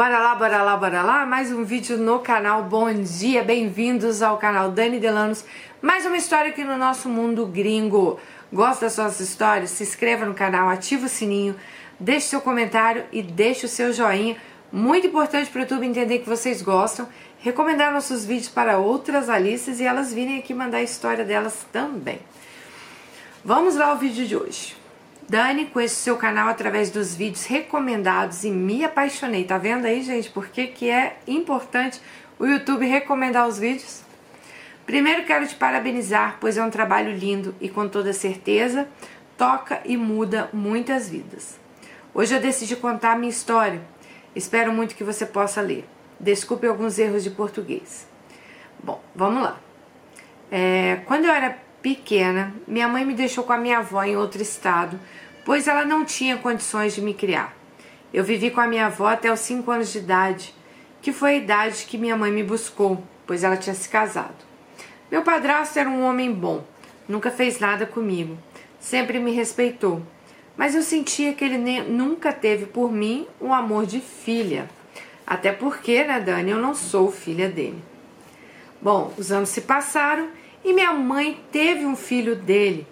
Bora lá, bora lá, bora lá, mais um vídeo no canal, bom dia, bem-vindos ao canal Dani Delanos, mais uma história aqui no nosso mundo gringo. Gosta das suas histórias? Se inscreva no canal, ativa o sininho, deixe seu comentário e deixe o seu joinha, muito importante para o YouTube entender que vocês gostam, recomendar nossos vídeos para outras Alices e elas virem aqui mandar a história delas também. Vamos lá ao vídeo de hoje. Dani, conheço seu canal através dos vídeos recomendados e me apaixonei. Tá vendo aí, gente, por que, que é importante o YouTube recomendar os vídeos? Primeiro quero te parabenizar, pois é um trabalho lindo e com toda certeza toca e muda muitas vidas. Hoje eu decidi contar minha história. Espero muito que você possa ler. Desculpe alguns erros de português. Bom, vamos lá. É, quando eu era pequena, minha mãe me deixou com a minha avó em outro estado, pois ela não tinha condições de me criar. Eu vivi com a minha avó até os 5 anos de idade, que foi a idade que minha mãe me buscou, pois ela tinha se casado. Meu padrasto era um homem bom, nunca fez nada comigo, sempre me respeitou, mas eu sentia que ele nunca teve por mim um amor de filha. Até porque, né, Dani, eu não sou filha dele. Bom, os anos se passaram e minha mãe teve um filho dele.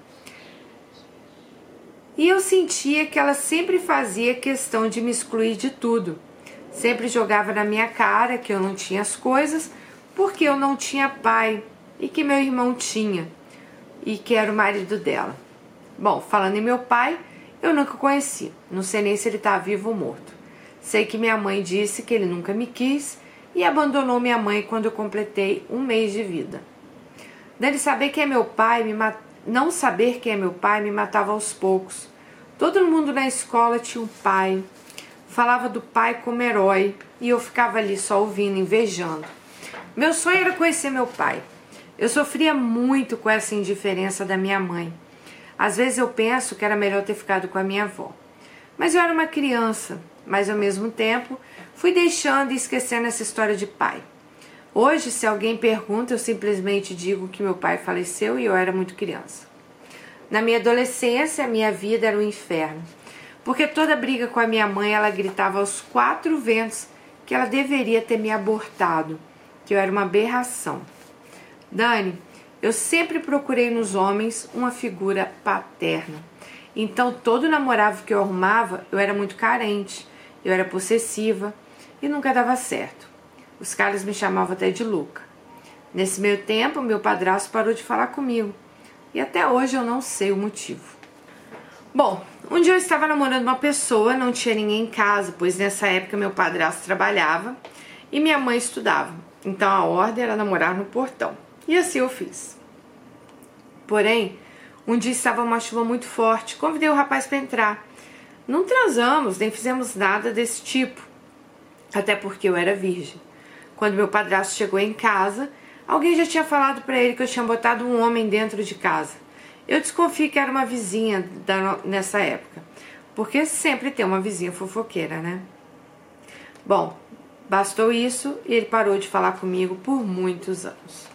E eu sentia que ela sempre fazia questão de me excluir de tudo. Sempre jogava na minha cara que eu não tinha as coisas porque eu não tinha pai e que meu irmão tinha e que era o marido dela. Bom, falando em meu pai, eu nunca conheci, não sei nem se ele está vivo ou morto. Sei que minha mãe disse que ele nunca me quis e abandonou minha mãe quando eu completei um mês de vida. Dele saber quem é meu pai, me mat... não saber quem é meu pai, me matava aos poucos. Todo mundo na escola tinha um pai, falava do pai como herói e eu ficava ali só ouvindo, invejando. Meu sonho era conhecer meu pai. Eu sofria muito com essa indiferença da minha mãe. Às vezes eu penso que era melhor ter ficado com a minha avó. Mas eu era uma criança, mas ao mesmo tempo fui deixando e esquecendo essa história de pai. Hoje, se alguém pergunta, eu simplesmente digo que meu pai faleceu e eu era muito criança. Na minha adolescência, a minha vida era um inferno, porque toda briga com a minha mãe ela gritava aos quatro ventos que ela deveria ter me abortado, que eu era uma aberração. Dani, eu sempre procurei nos homens uma figura paterna. Então, todo namorado que eu arrumava, eu era muito carente, eu era possessiva e nunca dava certo. Os caras me chamavam até de Luca. Nesse meio tempo, meu padrasto parou de falar comigo. E até hoje eu não sei o motivo. Bom, um dia eu estava namorando uma pessoa, não tinha ninguém em casa, pois nessa época meu padrasto trabalhava e minha mãe estudava. Então a ordem era namorar no portão. E assim eu fiz. Porém, um dia estava uma chuva muito forte, convidei o rapaz para entrar. Não transamos, nem fizemos nada desse tipo, até porque eu era virgem. Quando meu padrasto chegou em casa, alguém já tinha falado para ele que eu tinha botado um homem dentro de casa. Eu desconfio que era uma vizinha da, nessa época, porque sempre tem uma vizinha fofoqueira, né? Bom, bastou isso e ele parou de falar comigo por muitos anos.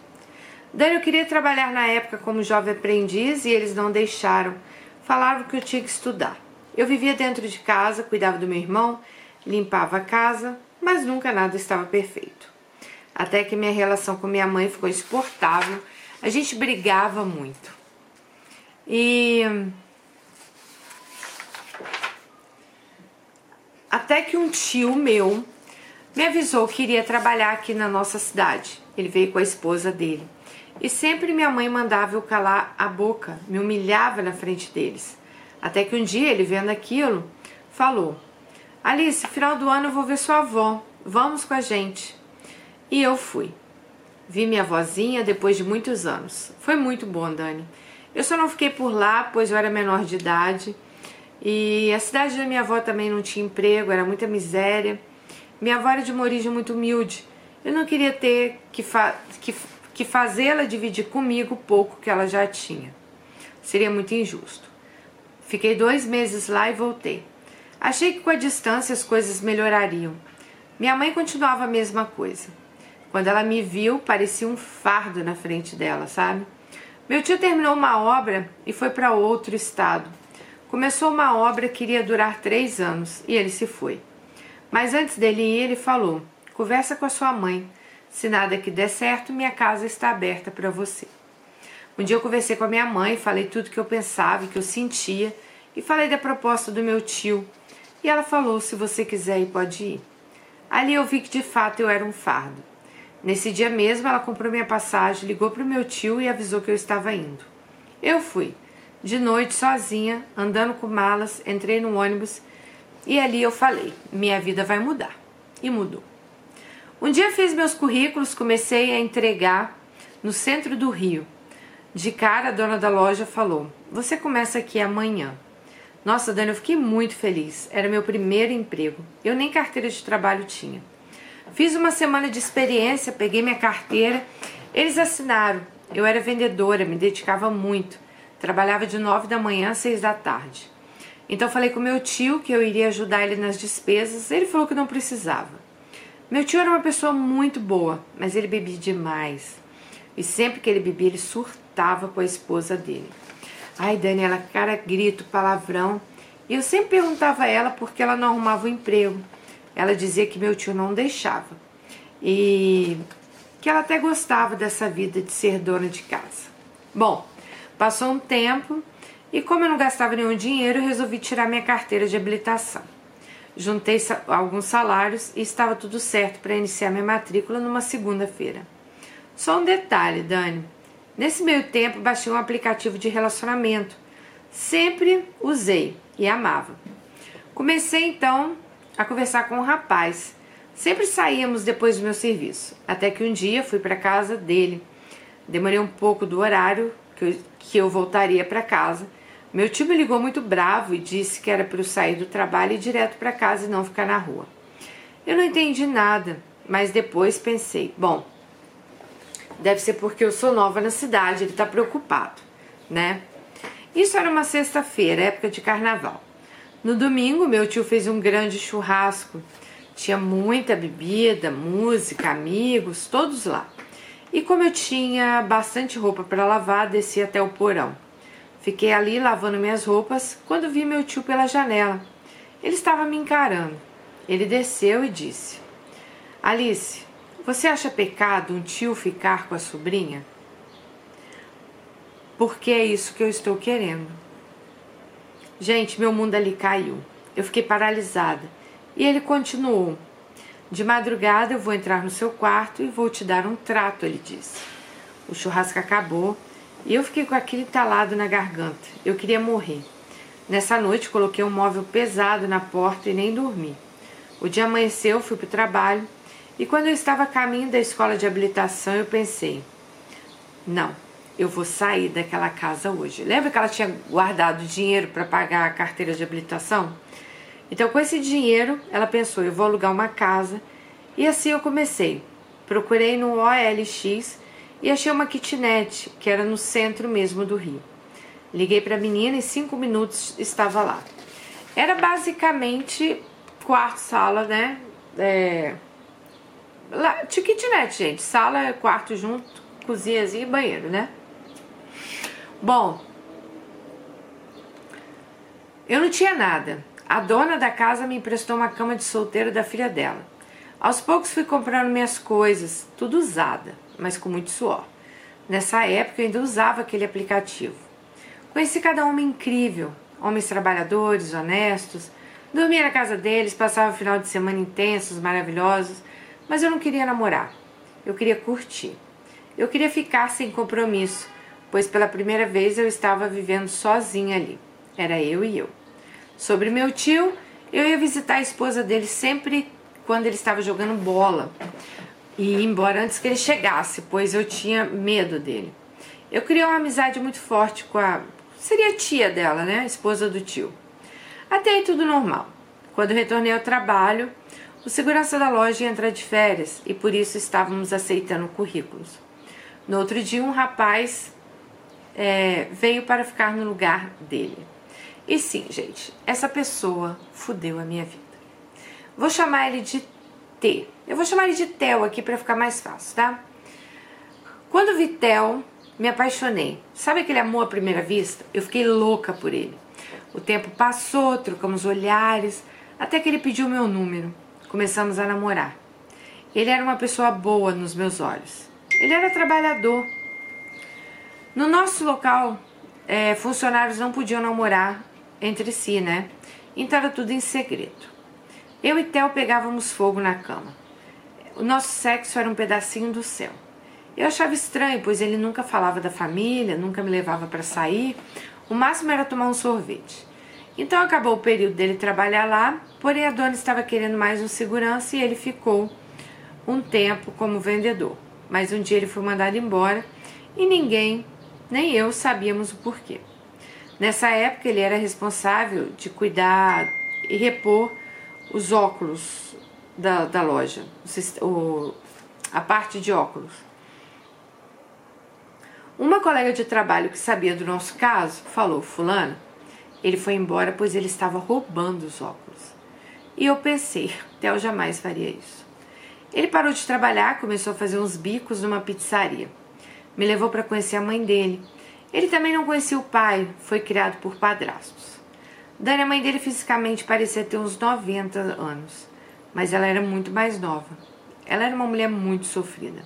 Daí eu queria trabalhar na época como jovem aprendiz e eles não deixaram. Falaram que eu tinha que estudar. Eu vivia dentro de casa, cuidava do meu irmão, limpava a casa, mas nunca nada estava perfeito até que minha relação com minha mãe ficou insuportável. A gente brigava muito. E até que um tio meu me avisou que iria trabalhar aqui na nossa cidade. Ele veio com a esposa dele. E sempre minha mãe mandava eu calar a boca, me humilhava na frente deles. Até que um dia ele vendo aquilo, falou: Alice, final do ano eu vou ver sua avó. Vamos com a gente. E eu fui. Vi minha vozinha depois de muitos anos. Foi muito bom, Dani. Eu só não fiquei por lá, pois eu era menor de idade. E a cidade da minha avó também não tinha emprego, era muita miséria. Minha avó era de uma origem muito humilde. Eu não queria ter que, fa que, que fazê-la dividir comigo o pouco que ela já tinha. Seria muito injusto. Fiquei dois meses lá e voltei. Achei que com a distância as coisas melhorariam. Minha mãe continuava a mesma coisa. Quando ela me viu, parecia um fardo na frente dela, sabe? Meu tio terminou uma obra e foi para outro estado. Começou uma obra que iria durar três anos e ele se foi. Mas antes dele ir, ele falou: Conversa com a sua mãe. Se nada que der certo, minha casa está aberta para você. Um dia eu conversei com a minha mãe, falei tudo que eu pensava e que eu sentia e falei da proposta do meu tio. E ela falou: se você quiser ir, pode ir. Ali eu vi que de fato eu era um fardo. Nesse dia mesmo, ela comprou minha passagem, ligou para o meu tio e avisou que eu estava indo. Eu fui. De noite, sozinha, andando com malas, entrei no ônibus e ali eu falei: minha vida vai mudar. E mudou. Um dia fiz meus currículos, comecei a entregar no centro do Rio. De cara, a dona da loja falou: Você começa aqui amanhã. Nossa, Dani, eu fiquei muito feliz. Era meu primeiro emprego. Eu nem carteira de trabalho tinha. Fiz uma semana de experiência, peguei minha carteira. Eles assinaram. Eu era vendedora, me dedicava muito. Trabalhava de nove da manhã às seis da tarde. Então falei com meu tio que eu iria ajudar ele nas despesas. Ele falou que não precisava. Meu tio era uma pessoa muito boa, mas ele bebia demais. E sempre que ele bebia, ele surtava com a esposa dele. Ai, Daniela, cara, grito, palavrão. E eu sempre perguntava a ela por que ela não arrumava um emprego. Ela dizia que meu tio não deixava. E que ela até gostava dessa vida de ser dona de casa. Bom, passou um tempo e como eu não gastava nenhum dinheiro, resolvi tirar minha carteira de habilitação. Juntei alguns salários e estava tudo certo para iniciar minha matrícula numa segunda-feira. Só um detalhe, Dani. Nesse meio tempo, baixei um aplicativo de relacionamento. Sempre usei e amava. Comecei então a conversar com um rapaz. Sempre saíamos depois do meu serviço. Até que um dia fui para casa dele. Demorei um pouco do horário que eu, que eu voltaria para casa meu tio me ligou muito bravo e disse que era para eu sair do trabalho e ir direto para casa e não ficar na rua. Eu não entendi nada, mas depois pensei: bom, deve ser porque eu sou nova na cidade, ele está preocupado, né? Isso era uma sexta-feira, época de carnaval. No domingo, meu tio fez um grande churrasco. Tinha muita bebida, música, amigos, todos lá. E como eu tinha bastante roupa para lavar, desci até o porão. Fiquei ali lavando minhas roupas quando vi meu tio pela janela. Ele estava me encarando. Ele desceu e disse: Alice, você acha pecado um tio ficar com a sobrinha? Porque é isso que eu estou querendo. Gente, meu mundo ali caiu. Eu fiquei paralisada. E ele continuou: De madrugada eu vou entrar no seu quarto e vou te dar um trato, ele disse. O churrasco acabou e eu fiquei com aquele talado na garganta. Eu queria morrer. Nessa noite coloquei um móvel pesado na porta e nem dormi. O dia amanheceu, fui para o trabalho e quando eu estava a caminho da escola de habilitação eu pensei: não, eu vou sair daquela casa hoje. Lembra que ela tinha guardado dinheiro para pagar a carteira de habilitação? Então, com esse dinheiro, ela pensou: eu vou alugar uma casa e assim eu comecei. Procurei no OLX e achei uma kitnet que era no centro mesmo do Rio. Liguei para a menina e em cinco minutos estava lá. Era basicamente quarto, sala, né? É... Lá, kitnet, gente. Sala, quarto junto, cozinhazinha e banheiro, né? Bom, eu não tinha nada. A dona da casa me emprestou uma cama de solteiro da filha dela. Aos poucos fui comprando minhas coisas, tudo usada mas com muito suor. Nessa época eu ainda usava aquele aplicativo. Conheci cada homem incrível, homens trabalhadores, honestos. Dormia na casa deles, passava o final de semana intensos, maravilhosos, mas eu não queria namorar. Eu queria curtir. Eu queria ficar sem compromisso, pois pela primeira vez eu estava vivendo sozinha ali. Era eu e eu. Sobre meu tio, eu ia visitar a esposa dele sempre quando ele estava jogando bola e ir embora antes que ele chegasse, pois eu tinha medo dele. Eu criei uma amizade muito forte com a. seria a tia dela, né? A esposa do tio. Até aí tudo normal. Quando retornei ao trabalho, o segurança da loja ia entrar de férias e por isso estávamos aceitando currículos. No outro dia, um rapaz é, veio para ficar no lugar dele. E sim, gente, essa pessoa fudeu a minha vida. Vou chamar ele de T. Eu vou chamar ele de Theo aqui para ficar mais fácil, tá? Quando vi Theo, me apaixonei. Sabe aquele amor à primeira vista? Eu fiquei louca por ele. O tempo passou, trocamos olhares, até que ele pediu meu número. começamos a namorar. Ele era uma pessoa boa nos meus olhos. Ele era trabalhador. No nosso local, é, funcionários não podiam namorar entre si, né? Então era tudo em segredo. Eu e Theo pegávamos fogo na cama. O nosso sexo era um pedacinho do céu. Eu achava estranho, pois ele nunca falava da família, nunca me levava para sair. O máximo era tomar um sorvete. Então acabou o período dele trabalhar lá, porém a dona estava querendo mais um segurança e ele ficou um tempo como vendedor. Mas um dia ele foi mandado embora e ninguém, nem eu, sabíamos o porquê. Nessa época ele era responsável de cuidar e repor os óculos da, da loja, o, a parte de óculos. Uma colega de trabalho que sabia do nosso caso falou: Fulano, ele foi embora pois ele estava roubando os óculos. E eu pensei: Theo jamais faria isso. Ele parou de trabalhar, começou a fazer uns bicos numa pizzaria. Me levou para conhecer a mãe dele. Ele também não conhecia o pai, foi criado por padrastos. Dani, a mãe dele, fisicamente parecia ter uns 90 anos, mas ela era muito mais nova. Ela era uma mulher muito sofrida.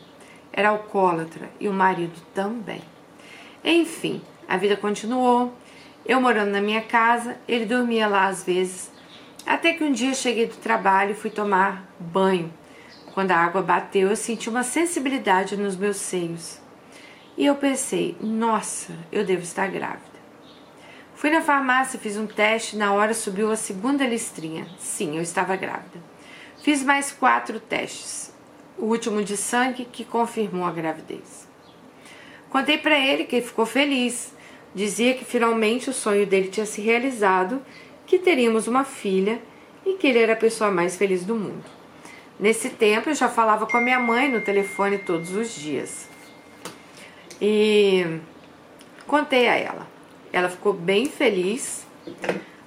Era alcoólatra e o marido também. Enfim, a vida continuou. Eu morando na minha casa, ele dormia lá às vezes. Até que um dia cheguei do trabalho e fui tomar banho. Quando a água bateu, eu senti uma sensibilidade nos meus seios. E eu pensei, nossa, eu devo estar grávida. Fui na farmácia, fiz um teste, na hora subiu a segunda listrinha. Sim, eu estava grávida. Fiz mais quatro testes o último de sangue que confirmou a gravidez. Contei para ele que ele ficou feliz. Dizia que finalmente o sonho dele tinha se realizado, que teríamos uma filha e que ele era a pessoa mais feliz do mundo. Nesse tempo eu já falava com a minha mãe no telefone todos os dias. E contei a ela. Ela ficou bem feliz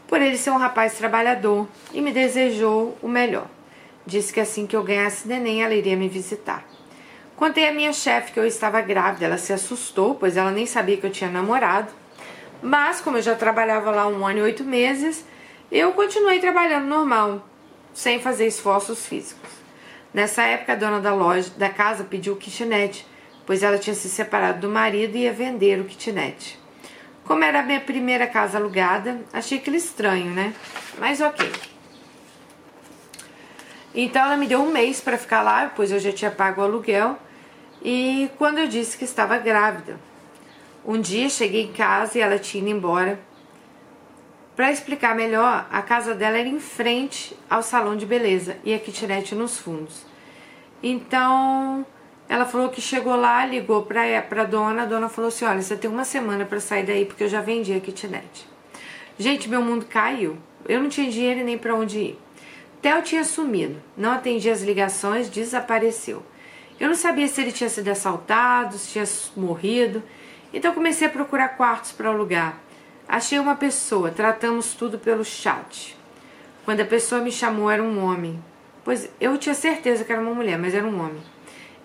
por ele ser um rapaz trabalhador e me desejou o melhor. Disse que assim que eu ganhasse neném, ela iria me visitar. Contei à minha chefe que eu estava grávida. Ela se assustou, pois ela nem sabia que eu tinha namorado. Mas, como eu já trabalhava lá um ano e oito meses, eu continuei trabalhando normal, sem fazer esforços físicos. Nessa época, a dona da loja, da casa, pediu kitnet, pois ela tinha se separado do marido e ia vender o kitnet. Como era a minha primeira casa alugada, achei aquilo estranho, né? Mas ok. Então ela me deu um mês para ficar lá, pois eu já tinha pago o aluguel. E quando eu disse que estava grávida, um dia cheguei em casa e ela tinha ido embora. Para explicar melhor, a casa dela era em frente ao salão de beleza e a kitnet nos fundos. Então ela falou que chegou lá, ligou para a dona, a dona falou assim: Olha, você tem uma semana para sair daí porque eu já vendi a kitnet. Gente, meu mundo caiu. Eu não tinha dinheiro nem para onde ir. Theo tinha sumido, não atendia as ligações, desapareceu. Eu não sabia se ele tinha sido assaltado, se tinha morrido, então comecei a procurar quartos para alugar. Achei uma pessoa, tratamos tudo pelo chat. Quando a pessoa me chamou, era um homem. Pois eu tinha certeza que era uma mulher, mas era um homem.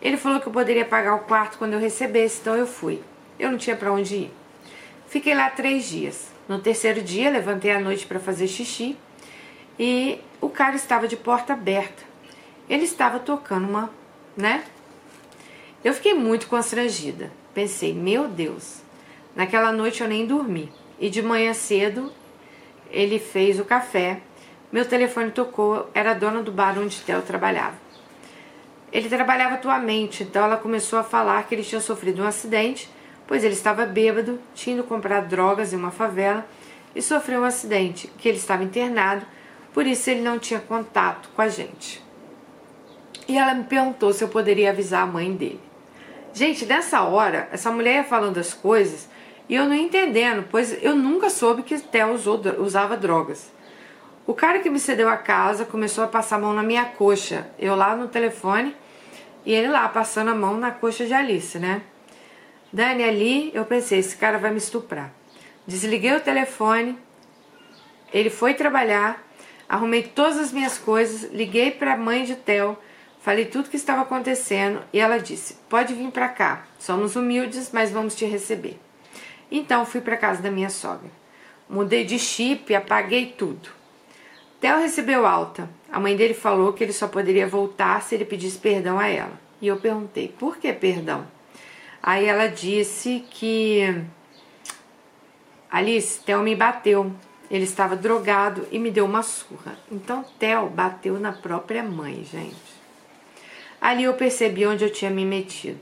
Ele falou que eu poderia pagar o quarto quando eu recebesse, então eu fui. Eu não tinha para onde ir. Fiquei lá três dias. No terceiro dia, levantei à noite para fazer xixi e o cara estava de porta aberta. Ele estava tocando uma, né? Eu fiquei muito constrangida. Pensei, meu Deus. Naquela noite eu nem dormi. E de manhã cedo ele fez o café. Meu telefone tocou, era a dona do bar onde Theo trabalhava. Ele trabalhava atualmente, então ela começou a falar que ele tinha sofrido um acidente, pois ele estava bêbado, tinha ido comprar drogas em uma favela e sofreu um acidente, que ele estava internado por isso ele não tinha contato com a gente. E ela me perguntou se eu poderia avisar a mãe dele. Gente, nessa hora, essa mulher ia falando as coisas e eu não entendendo, pois eu nunca soube que Theo usava drogas. O cara que me cedeu a casa começou a passar a mão na minha coxa. Eu lá no telefone e ele lá passando a mão na coxa de Alice, né? Dani, ali eu pensei, esse cara vai me estuprar. Desliguei o telefone, ele foi trabalhar Arrumei todas as minhas coisas, liguei para a mãe de Theo, falei tudo o que estava acontecendo e ela disse: Pode vir para cá, somos humildes, mas vamos te receber. Então fui para casa da minha sogra. Mudei de chip, apaguei tudo. Theo recebeu alta. A mãe dele falou que ele só poderia voltar se ele pedisse perdão a ela. E eu perguntei: por que perdão? Aí ela disse que Alice, Theo me bateu. Ele estava drogado e me deu uma surra. Então Theo bateu na própria mãe, gente. Ali eu percebi onde eu tinha me metido.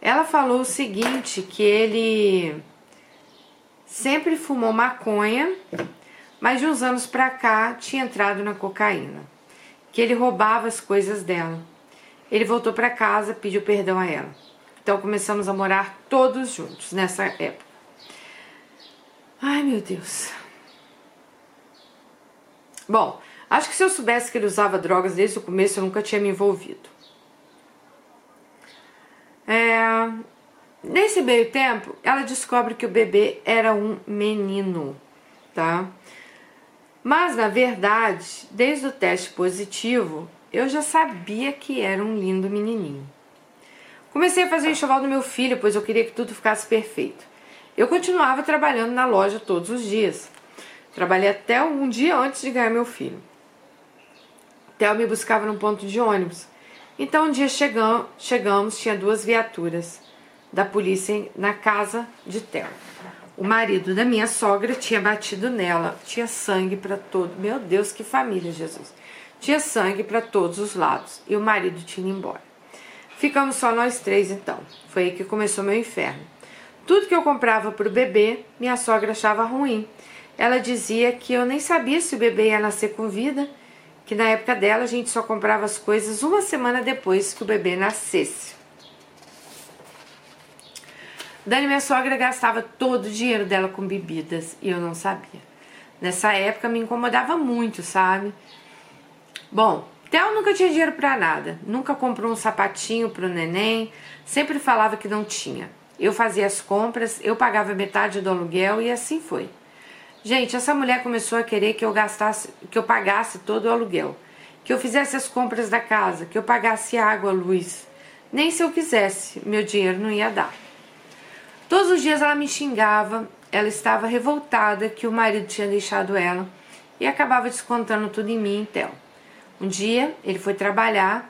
Ela falou o seguinte, que ele sempre fumou maconha, mas de uns anos pra cá tinha entrado na cocaína. Que ele roubava as coisas dela. Ele voltou para casa, pediu perdão a ela. Então começamos a morar todos juntos nessa época. Ai, meu Deus. Bom, acho que se eu soubesse que ele usava drogas desde o começo, eu nunca tinha me envolvido. É, nesse meio tempo, ela descobre que o bebê era um menino, tá? Mas na verdade, desde o teste positivo, eu já sabia que era um lindo menininho. Comecei a fazer o enxoval do meu filho, pois eu queria que tudo ficasse perfeito. Eu continuava trabalhando na loja todos os dias. Trabalhei até um dia antes de ganhar meu filho. Theo me buscava no ponto de ônibus então um dia chegamos, chegamos tinha duas viaturas da polícia na casa de Theo. O marido da minha sogra tinha batido nela, tinha sangue para todo. Meu Deus, que família, Jesus! Tinha sangue para todos os lados e o marido tinha ido embora. Ficamos só nós três então. Foi aí que começou meu inferno. Tudo que eu comprava para o bebê, minha sogra achava ruim. Ela dizia que eu nem sabia se o bebê ia nascer com vida que na época dela a gente só comprava as coisas uma semana depois que o bebê nascesse. Dani, minha sogra, gastava todo o dinheiro dela com bebidas e eu não sabia. Nessa época me incomodava muito, sabe? Bom, Theo nunca tinha dinheiro para nada, nunca comprou um sapatinho pro neném, sempre falava que não tinha. Eu fazia as compras, eu pagava metade do aluguel e assim foi. Gente, essa mulher começou a querer que eu gastasse, que eu pagasse todo o aluguel, que eu fizesse as compras da casa, que eu pagasse água, luz. Nem se eu quisesse, meu dinheiro não ia dar. Todos os dias ela me xingava, ela estava revoltada que o marido tinha deixado ela e acabava descontando tudo em mim e Theo. Um dia ele foi trabalhar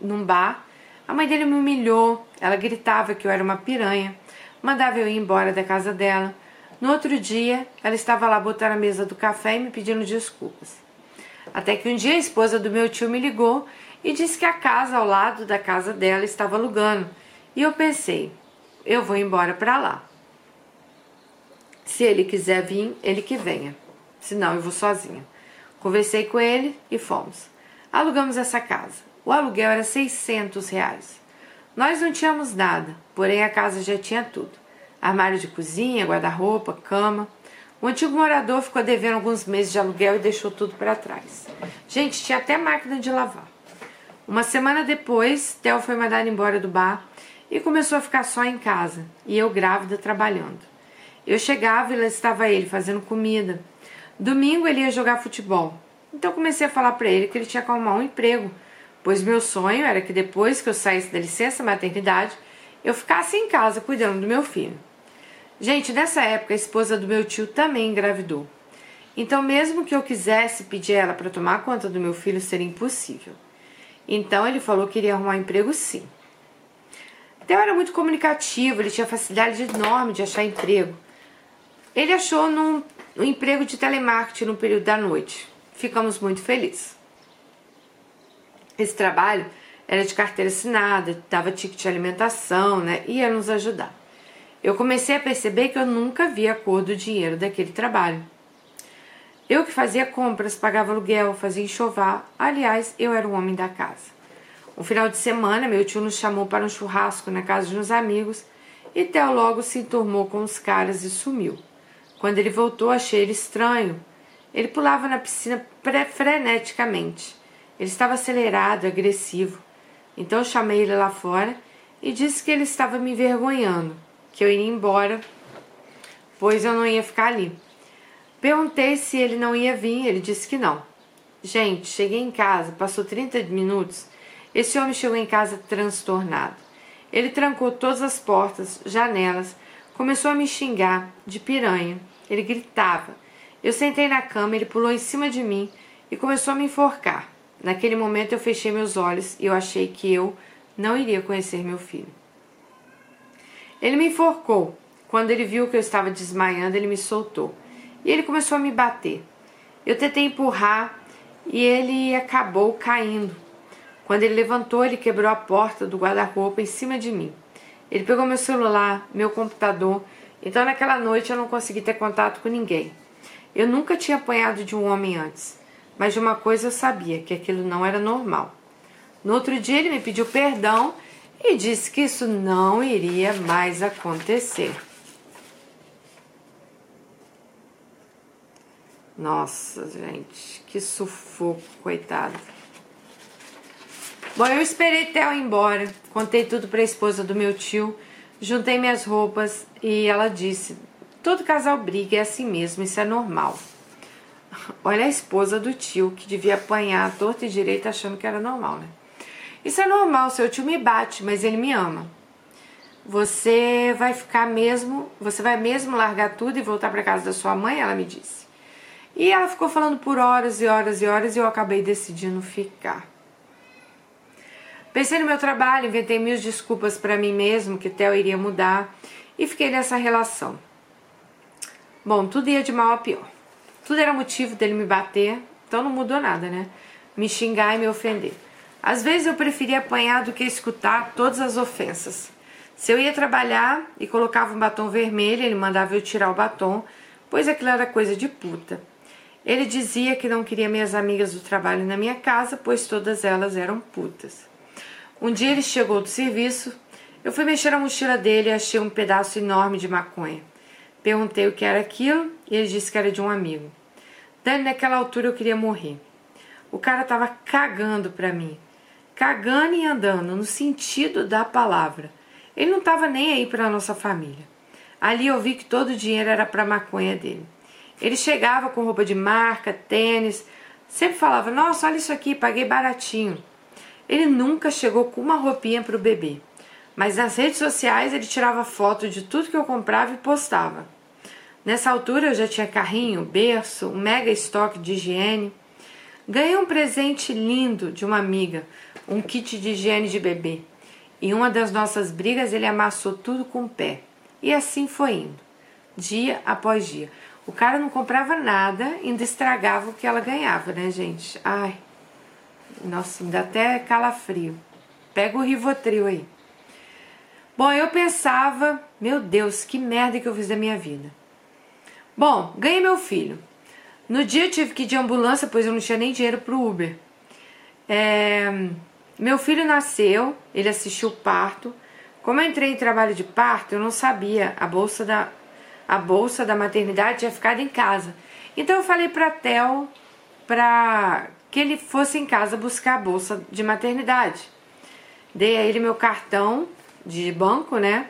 num bar, a mãe dele me humilhou, ela gritava que eu era uma piranha, mandava eu ir embora da casa dela no outro dia, ela estava lá botando a mesa do café e me pedindo desculpas. Até que um dia a esposa do meu tio me ligou e disse que a casa ao lado da casa dela estava alugando. E eu pensei, eu vou embora para lá. Se ele quiser vir, ele que venha. Senão eu vou sozinha. Conversei com ele e fomos. Alugamos essa casa. O aluguel era 600 reais. Nós não tínhamos nada, porém a casa já tinha tudo armário de cozinha, guarda-roupa, cama. O antigo morador ficou devendo alguns meses de aluguel e deixou tudo para trás. Gente, tinha até máquina de lavar. Uma semana depois, Theo foi mandado embora do bar e começou a ficar só em casa, e eu grávida trabalhando. Eu chegava e lá estava ele fazendo comida. Domingo ele ia jogar futebol. Então comecei a falar para ele que ele tinha que arrumar um emprego, pois meu sonho era que depois que eu saísse da licença maternidade, eu ficasse em casa cuidando do meu filho. Gente, nessa época a esposa do meu tio também engravidou. Então, mesmo que eu quisesse pedir ela para tomar conta do meu filho, seria impossível. Então, ele falou que iria arrumar um emprego sim. Theo era muito comunicativo, ele tinha facilidade enorme de achar emprego. Ele achou num, um emprego de telemarketing no período da noite. Ficamos muito felizes. Esse trabalho era de carteira assinada, dava ticket de alimentação, né? Ia nos ajudar eu comecei a perceber que eu nunca via a cor do dinheiro daquele trabalho. Eu que fazia compras, pagava aluguel, fazia enxovar, aliás, eu era o homem da casa. Um final de semana, meu tio nos chamou para um churrasco na casa de uns amigos e Theo logo se enturmou com os caras e sumiu. Quando ele voltou, achei ele estranho. Ele pulava na piscina freneticamente. Ele estava acelerado, agressivo. Então eu chamei ele lá fora e disse que ele estava me envergonhando que eu iria embora, pois eu não ia ficar ali. Perguntei se ele não ia vir, ele disse que não. Gente, cheguei em casa, passou 30 minutos. Esse homem chegou em casa transtornado. Ele trancou todas as portas, janelas, começou a me xingar de piranha. Ele gritava. Eu sentei na cama, ele pulou em cima de mim e começou a me enforcar. Naquele momento eu fechei meus olhos e eu achei que eu não iria conhecer meu filho. Ele me enforcou. Quando ele viu que eu estava desmaiando, ele me soltou. E ele começou a me bater. Eu tentei empurrar e ele acabou caindo. Quando ele levantou, ele quebrou a porta do guarda-roupa em cima de mim. Ele pegou meu celular, meu computador. Então, naquela noite, eu não consegui ter contato com ninguém. Eu nunca tinha apanhado de um homem antes, mas de uma coisa eu sabia: que aquilo não era normal. No outro dia, ele me pediu perdão e disse que isso não iria mais acontecer. Nossa, gente, que sufoco, coitado. Bom, eu esperei Theo ir embora, contei tudo para a esposa do meu tio, juntei minhas roupas e ela disse: todo casal briga, é assim mesmo, isso é normal. Olha a esposa do tio que devia apanhar a torta e direita achando que era normal, né? Isso é normal, seu tio me bate, mas ele me ama. Você vai ficar mesmo, você vai mesmo largar tudo e voltar para casa da sua mãe? Ela me disse. E ela ficou falando por horas e horas e horas e eu acabei decidindo ficar. Pensei no meu trabalho, inventei mil desculpas para mim mesmo que Theo iria mudar e fiquei nessa relação. Bom, tudo ia de mal a pior. Tudo era motivo dele me bater, então não mudou nada, né? Me xingar e me ofender. Às vezes eu preferia apanhar do que escutar todas as ofensas. Se eu ia trabalhar e colocava um batom vermelho, ele mandava eu tirar o batom, pois aquilo era coisa de puta. Ele dizia que não queria minhas amigas do trabalho na minha casa, pois todas elas eram putas. Um dia ele chegou do serviço, eu fui mexer na mochila dele e achei um pedaço enorme de maconha. Perguntei o que era aquilo e ele disse que era de um amigo. Dani, naquela altura eu queria morrer. O cara estava cagando para mim. Cagando e andando, no sentido da palavra. Ele não estava nem aí para nossa família. Ali eu vi que todo o dinheiro era para maconha dele. Ele chegava com roupa de marca, tênis, sempre falava: Nossa, olha isso aqui, paguei baratinho. Ele nunca chegou com uma roupinha para o bebê, mas nas redes sociais ele tirava foto de tudo que eu comprava e postava. Nessa altura eu já tinha carrinho, berço, um mega estoque de higiene. Ganhei um presente lindo de uma amiga, um kit de higiene de bebê. Em uma das nossas brigas ele amassou tudo com o pé. E assim foi indo, dia após dia. O cara não comprava nada, ainda estragava o que ela ganhava, né, gente? Ai, nossa, ainda até calafrio. Pega o Rivotril aí. Bom, eu pensava, meu Deus, que merda que eu fiz da minha vida. Bom, ganhei meu filho. No dia eu tive que ir de ambulância, pois eu não tinha nem dinheiro pro Uber. É, meu filho nasceu, ele assistiu o parto. Como eu entrei em trabalho de parto, eu não sabia. A bolsa da, a bolsa da maternidade tinha ficado em casa. Então eu falei pra Tel pra que ele fosse em casa buscar a bolsa de maternidade. Dei a ele meu cartão de banco, né?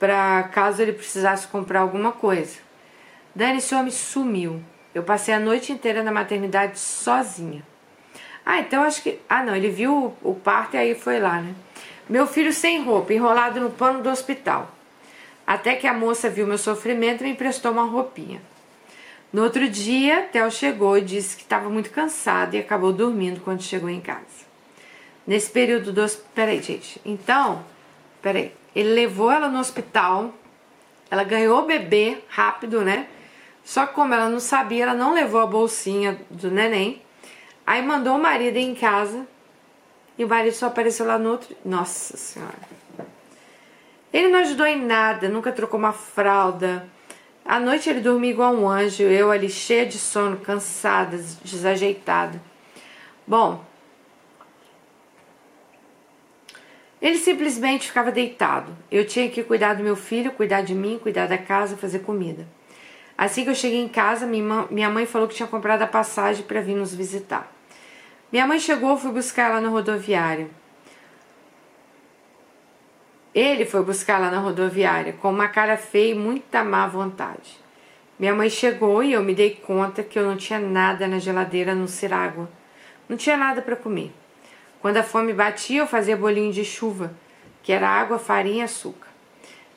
Para caso ele precisasse comprar alguma coisa. Dani, esse homem sumiu. Eu passei a noite inteira na maternidade sozinha. Ah, então acho que. Ah, não, ele viu o parto e aí foi lá, né? Meu filho sem roupa, enrolado no pano do hospital. Até que a moça viu meu sofrimento e me emprestou uma roupinha. No outro dia, Theo chegou e disse que estava muito cansado e acabou dormindo quando chegou em casa. Nesse período do peraí, gente. Então, peraí, ele levou ela no hospital. Ela ganhou o bebê rápido, né? Só que como ela não sabia, ela não levou a bolsinha do neném. Aí mandou o marido em casa e o marido só apareceu lá no outro. Nossa Senhora. Ele não ajudou em nada, nunca trocou uma fralda à noite ele dormia igual um anjo, eu ali cheia de sono, cansada, desajeitada. Bom, ele simplesmente ficava deitado. Eu tinha que cuidar do meu filho, cuidar de mim, cuidar da casa, fazer comida. Assim que eu cheguei em casa, minha mãe falou que tinha comprado a passagem para vir nos visitar. Minha mãe chegou, fui buscar ela na rodoviária. Ele foi buscar lá na rodoviária com uma cara feia e muita má vontade. Minha mãe chegou e eu me dei conta que eu não tinha nada na geladeira a não ser água. Não tinha nada para comer. Quando a fome batia, eu fazia bolinho de chuva, que era água, farinha e açúcar.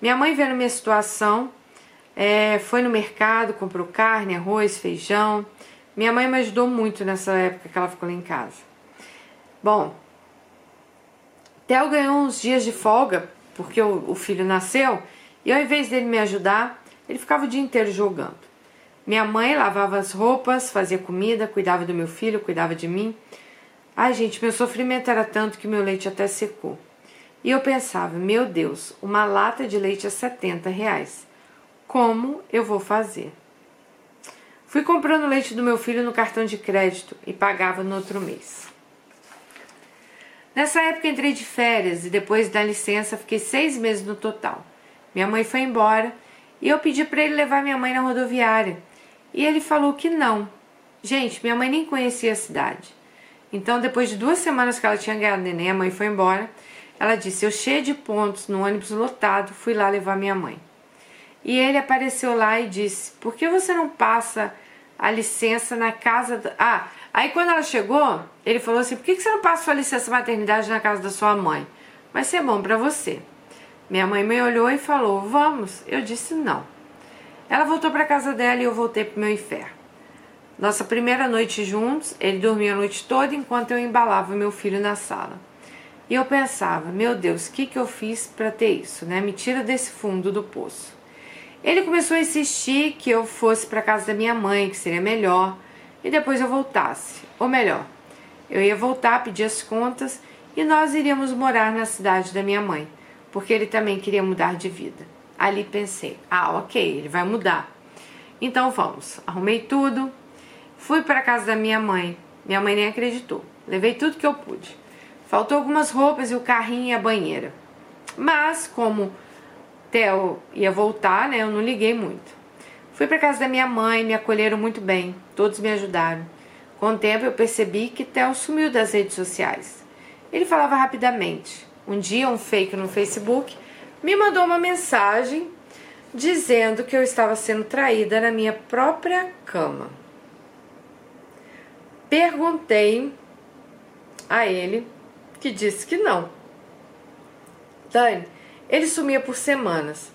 Minha mãe, vendo minha situação, é, foi no mercado, comprou carne, arroz, feijão. Minha mãe me ajudou muito nessa época que ela ficou lá em casa. Bom, Theo ganhou uns dias de folga porque o, o filho nasceu e ao invés dele me ajudar, ele ficava o dia inteiro jogando. Minha mãe lavava as roupas, fazia comida, cuidava do meu filho, cuidava de mim. Ai, gente, meu sofrimento era tanto que meu leite até secou. E eu pensava, meu Deus, uma lata de leite a 70 reais. Como eu vou fazer? Fui comprando leite do meu filho no cartão de crédito e pagava no outro mês. Nessa época entrei de férias e depois da licença fiquei seis meses no total. Minha mãe foi embora e eu pedi para ele levar minha mãe na rodoviária. E ele falou que não. Gente, minha mãe nem conhecia a cidade. Então, depois de duas semanas que ela tinha ganhado neném, a mãe foi embora. Ela disse: Eu cheia de pontos, no ônibus lotado, fui lá levar minha mãe. E ele apareceu lá e disse: Por que você não passa a licença na casa. Da... Ah, aí quando ela chegou, ele falou assim: Por que você não passa sua licença maternidade na casa da sua mãe? Vai ser bom para você. Minha mãe me olhou e falou: Vamos. Eu disse: Não. Ela voltou para casa dela e eu voltei para meu inferno. Nossa primeira noite juntos, ele dormia a noite toda enquanto eu embalava meu filho na sala. E eu pensava, meu Deus, o que, que eu fiz para ter isso, né? Me tira desse fundo do poço. Ele começou a insistir que eu fosse para casa da minha mãe, que seria melhor, e depois eu voltasse. Ou melhor, eu ia voltar, pedir as contas e nós iríamos morar na cidade da minha mãe, porque ele também queria mudar de vida. Ali pensei, ah, ok, ele vai mudar. Então vamos. Arrumei tudo, fui para casa da minha mãe. Minha mãe nem acreditou. Levei tudo que eu pude. Faltou algumas roupas e o carrinho e a banheira. Mas, como Theo ia voltar, né? Eu não liguei muito. Fui para casa da minha mãe, me acolheram muito bem, todos me ajudaram. Com o tempo eu percebi que Theo sumiu das redes sociais. Ele falava rapidamente. Um dia, um fake no Facebook me mandou uma mensagem dizendo que eu estava sendo traída na minha própria cama. Perguntei a ele, que disse que não. Dani, ele sumia por semanas,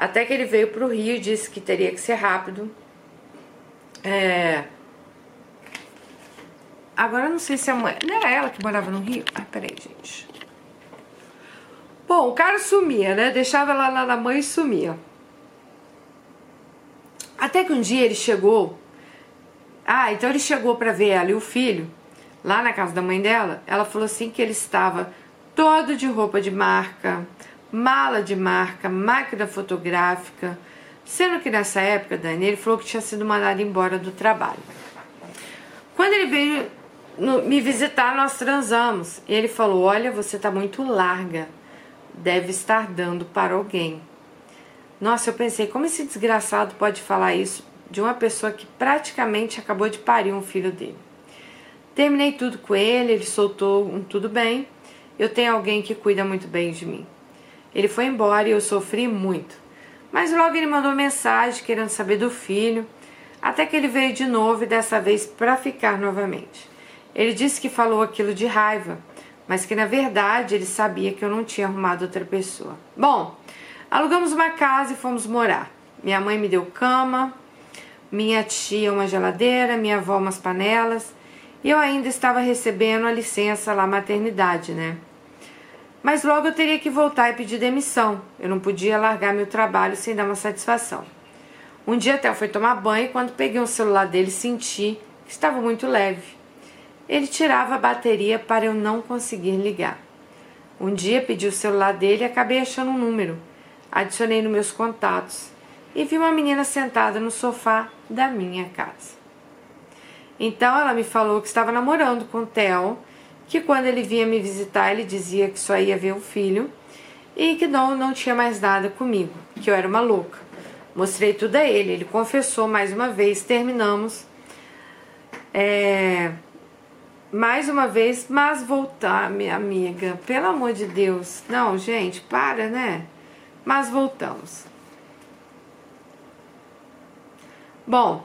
até que ele veio para o Rio e disse que teria que ser rápido. É... Agora eu não sei se a mãe. Não era ela que morava no Rio? Ah, peraí, gente. Bom, o cara sumia, né? Deixava ela lá na mãe e sumia. Até que um dia ele chegou. Ah, então ele chegou para ver ela e o filho lá na casa da mãe dela. Ela falou assim que ele estava todo de roupa de marca, mala de marca, máquina fotográfica. Sendo que nessa época, Dani, ele falou que tinha sido mandado embora do trabalho. Quando ele veio no, me visitar, nós transamos. E ele falou: Olha, você está muito larga. Deve estar dando para alguém. Nossa, eu pensei, como esse desgraçado pode falar isso de uma pessoa que praticamente acabou de parir um filho dele? Terminei tudo com ele, ele soltou um tudo bem. Eu tenho alguém que cuida muito bem de mim. Ele foi embora e eu sofri muito. Mas logo ele mandou mensagem querendo saber do filho, até que ele veio de novo e dessa vez para ficar novamente. Ele disse que falou aquilo de raiva, mas que na verdade ele sabia que eu não tinha arrumado outra pessoa. Bom, alugamos uma casa e fomos morar. Minha mãe me deu cama, minha tia uma geladeira, minha avó umas panelas, e eu ainda estava recebendo a licença lá maternidade, né? Mas logo eu teria que voltar e pedir demissão. Eu não podia largar meu trabalho sem dar uma satisfação. Um dia até eu fui tomar banho e quando peguei o celular dele senti que estava muito leve. Ele tirava a bateria para eu não conseguir ligar. Um dia pedi o celular dele e acabei achando um número. Adicionei nos meus contatos e vi uma menina sentada no sofá da minha casa. Então ela me falou que estava namorando com o Theo que quando ele vinha me visitar, ele dizia que só ia ver o filho e que não, não tinha mais nada comigo, que eu era uma louca. Mostrei tudo a ele, ele confessou mais uma vez, terminamos. É, mais uma vez, mas voltar, minha amiga, pelo amor de Deus. Não, gente, para, né? Mas voltamos. Bom,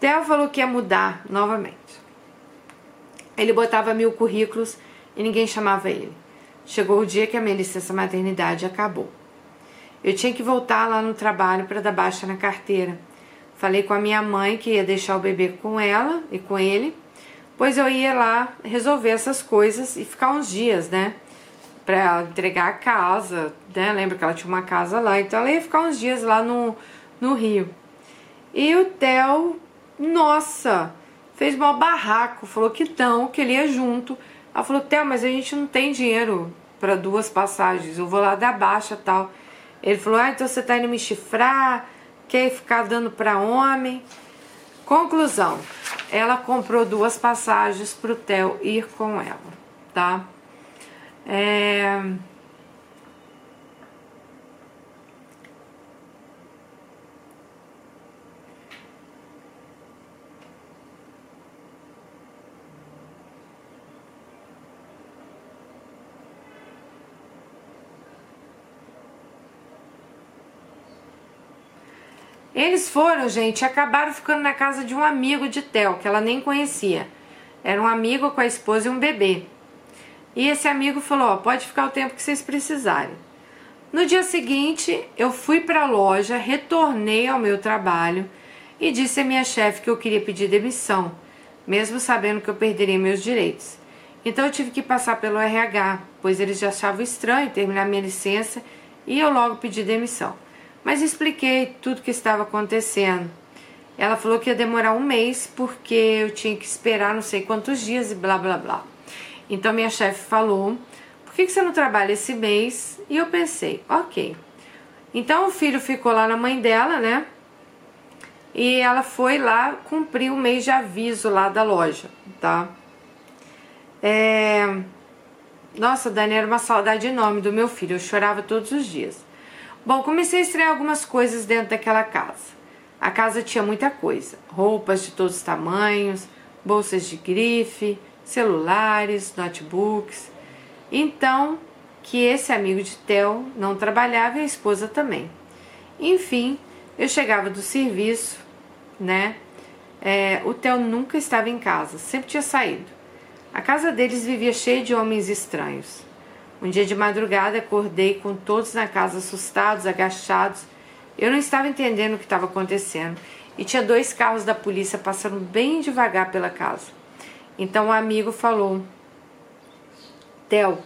Theo falou que ia mudar novamente. Ele botava mil currículos e ninguém chamava ele. Chegou o dia que a minha licença maternidade acabou. Eu tinha que voltar lá no trabalho para dar baixa na carteira. Falei com a minha mãe que ia deixar o bebê com ela e com ele. pois eu ia lá resolver essas coisas e ficar uns dias, né? Pra entregar a casa, né? Lembra que ela tinha uma casa lá, então ela ia ficar uns dias lá no, no Rio. E o Theo, nossa, fez mal barraco, falou que não, que ele ia junto. Ela falou, Theo, mas a gente não tem dinheiro para duas passagens, eu vou lá dar baixa tal. Ele falou, ah, então você tá indo me chifrar, quer ficar dando para homem. Conclusão, ela comprou duas passagens para o Theo ir com ela, tá? É... Eles foram, gente, e acabaram ficando na casa de um amigo de Tel, que ela nem conhecia. Era um amigo com a esposa e um bebê. E esse amigo falou: pode ficar o tempo que vocês precisarem. No dia seguinte, eu fui para a loja, retornei ao meu trabalho e disse à minha chefe que eu queria pedir demissão, mesmo sabendo que eu perderia meus direitos. Então eu tive que passar pelo RH, pois eles já achavam estranho terminar minha licença e eu logo pedi demissão mas expliquei tudo que estava acontecendo. Ela falou que ia demorar um mês porque eu tinha que esperar não sei quantos dias e blá blá blá. Então minha chefe falou: por que, que você não trabalha esse mês? E eu pensei: ok. Então o filho ficou lá na mãe dela, né? E ela foi lá cumprir o mês de aviso lá da loja, tá? É... Nossa, Dani, era uma saudade enorme do meu filho. Eu chorava todos os dias. Bom, comecei a estrear algumas coisas dentro daquela casa. A casa tinha muita coisa: roupas de todos os tamanhos, bolsas de grife, celulares, notebooks. Então, que esse amigo de Theo não trabalhava e a esposa também. Enfim, eu chegava do serviço, né? É, o Theo nunca estava em casa, sempre tinha saído. A casa deles vivia cheia de homens estranhos. Um dia de madrugada acordei com todos na casa assustados, agachados. Eu não estava entendendo o que estava acontecendo e tinha dois carros da polícia passando bem devagar pela casa. Então o um amigo falou: Theo,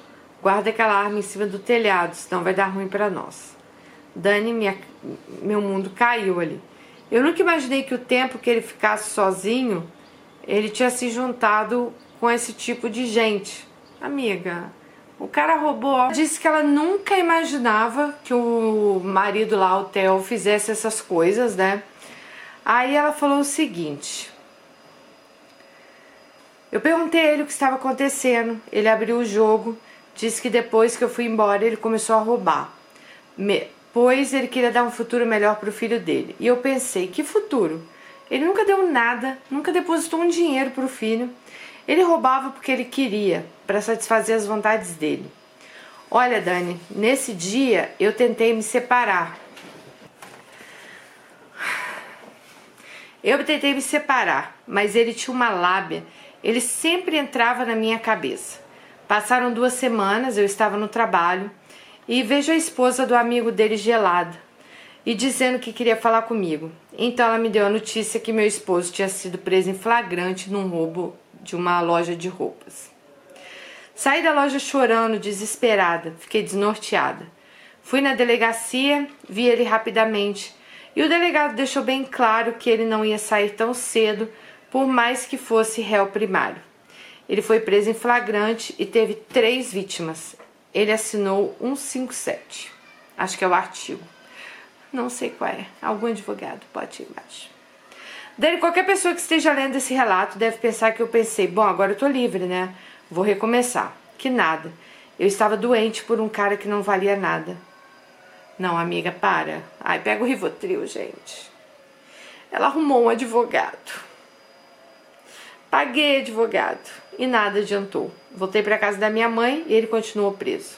guarda aquela arma em cima do telhado, senão vai dar ruim para nós. Dani, minha, meu mundo caiu ali. Eu nunca imaginei que o tempo que ele ficasse sozinho, ele tinha se juntado com esse tipo de gente. Amiga, o cara roubou. Disse que ela nunca imaginava que o marido lá, o Theo, fizesse essas coisas, né? Aí ela falou o seguinte. Eu perguntei a ele o que estava acontecendo. Ele abriu o jogo, disse que depois que eu fui embora ele começou a roubar. Me, pois ele queria dar um futuro melhor para o filho dele. E eu pensei, que futuro? Ele nunca deu nada, nunca depositou um dinheiro para o filho. Ele roubava porque ele queria, para satisfazer as vontades dele. Olha, Dani, nesse dia eu tentei me separar. Eu tentei me separar, mas ele tinha uma lábia. Ele sempre entrava na minha cabeça. Passaram duas semanas, eu estava no trabalho e vejo a esposa do amigo dele gelada e dizendo que queria falar comigo. Então ela me deu a notícia que meu esposo tinha sido preso em flagrante num roubo de uma loja de roupas. Saí da loja chorando, desesperada, fiquei desnorteada. Fui na delegacia, vi ele rapidamente e o delegado deixou bem claro que ele não ia sair tão cedo, por mais que fosse réu primário. Ele foi preso em flagrante e teve três vítimas. Ele assinou 157. Acho que é o artigo. Não sei qual é. Algum advogado pode ir embaixo. Daí qualquer pessoa que esteja lendo esse relato deve pensar que eu pensei, bom, agora eu tô livre, né? Vou recomeçar. Que nada. Eu estava doente por um cara que não valia nada. Não, amiga, para. Ai, pega o Rivotril, gente. Ela arrumou um advogado. Paguei advogado e nada adiantou. Voltei para casa da minha mãe e ele continuou preso.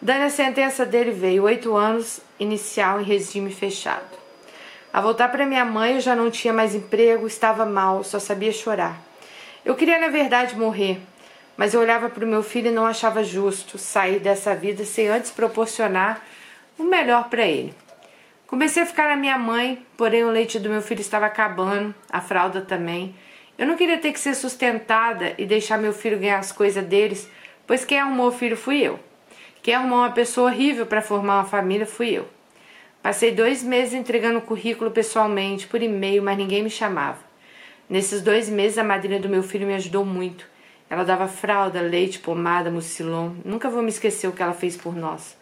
Dando a sentença dele veio oito anos inicial em regime fechado. A voltar para minha mãe, eu já não tinha mais emprego, estava mal, só sabia chorar. Eu queria, na verdade, morrer, mas eu olhava para o meu filho e não achava justo sair dessa vida sem antes proporcionar o melhor para ele. Comecei a ficar na minha mãe, porém o leite do meu filho estava acabando, a fralda também, Eu não queria ter que ser sustentada e deixar meu filho ganhar as coisas deles, pois quem arrumou o filho fui eu. Quem arrumou uma pessoa horrível para formar uma família fui eu. Passei dois meses entregando currículo pessoalmente, por e-mail, mas ninguém me chamava. Nesses dois meses, a madrinha do meu filho me ajudou muito. Ela dava fralda, leite, pomada, mucilon. Nunca vou me esquecer o que ela fez por nós.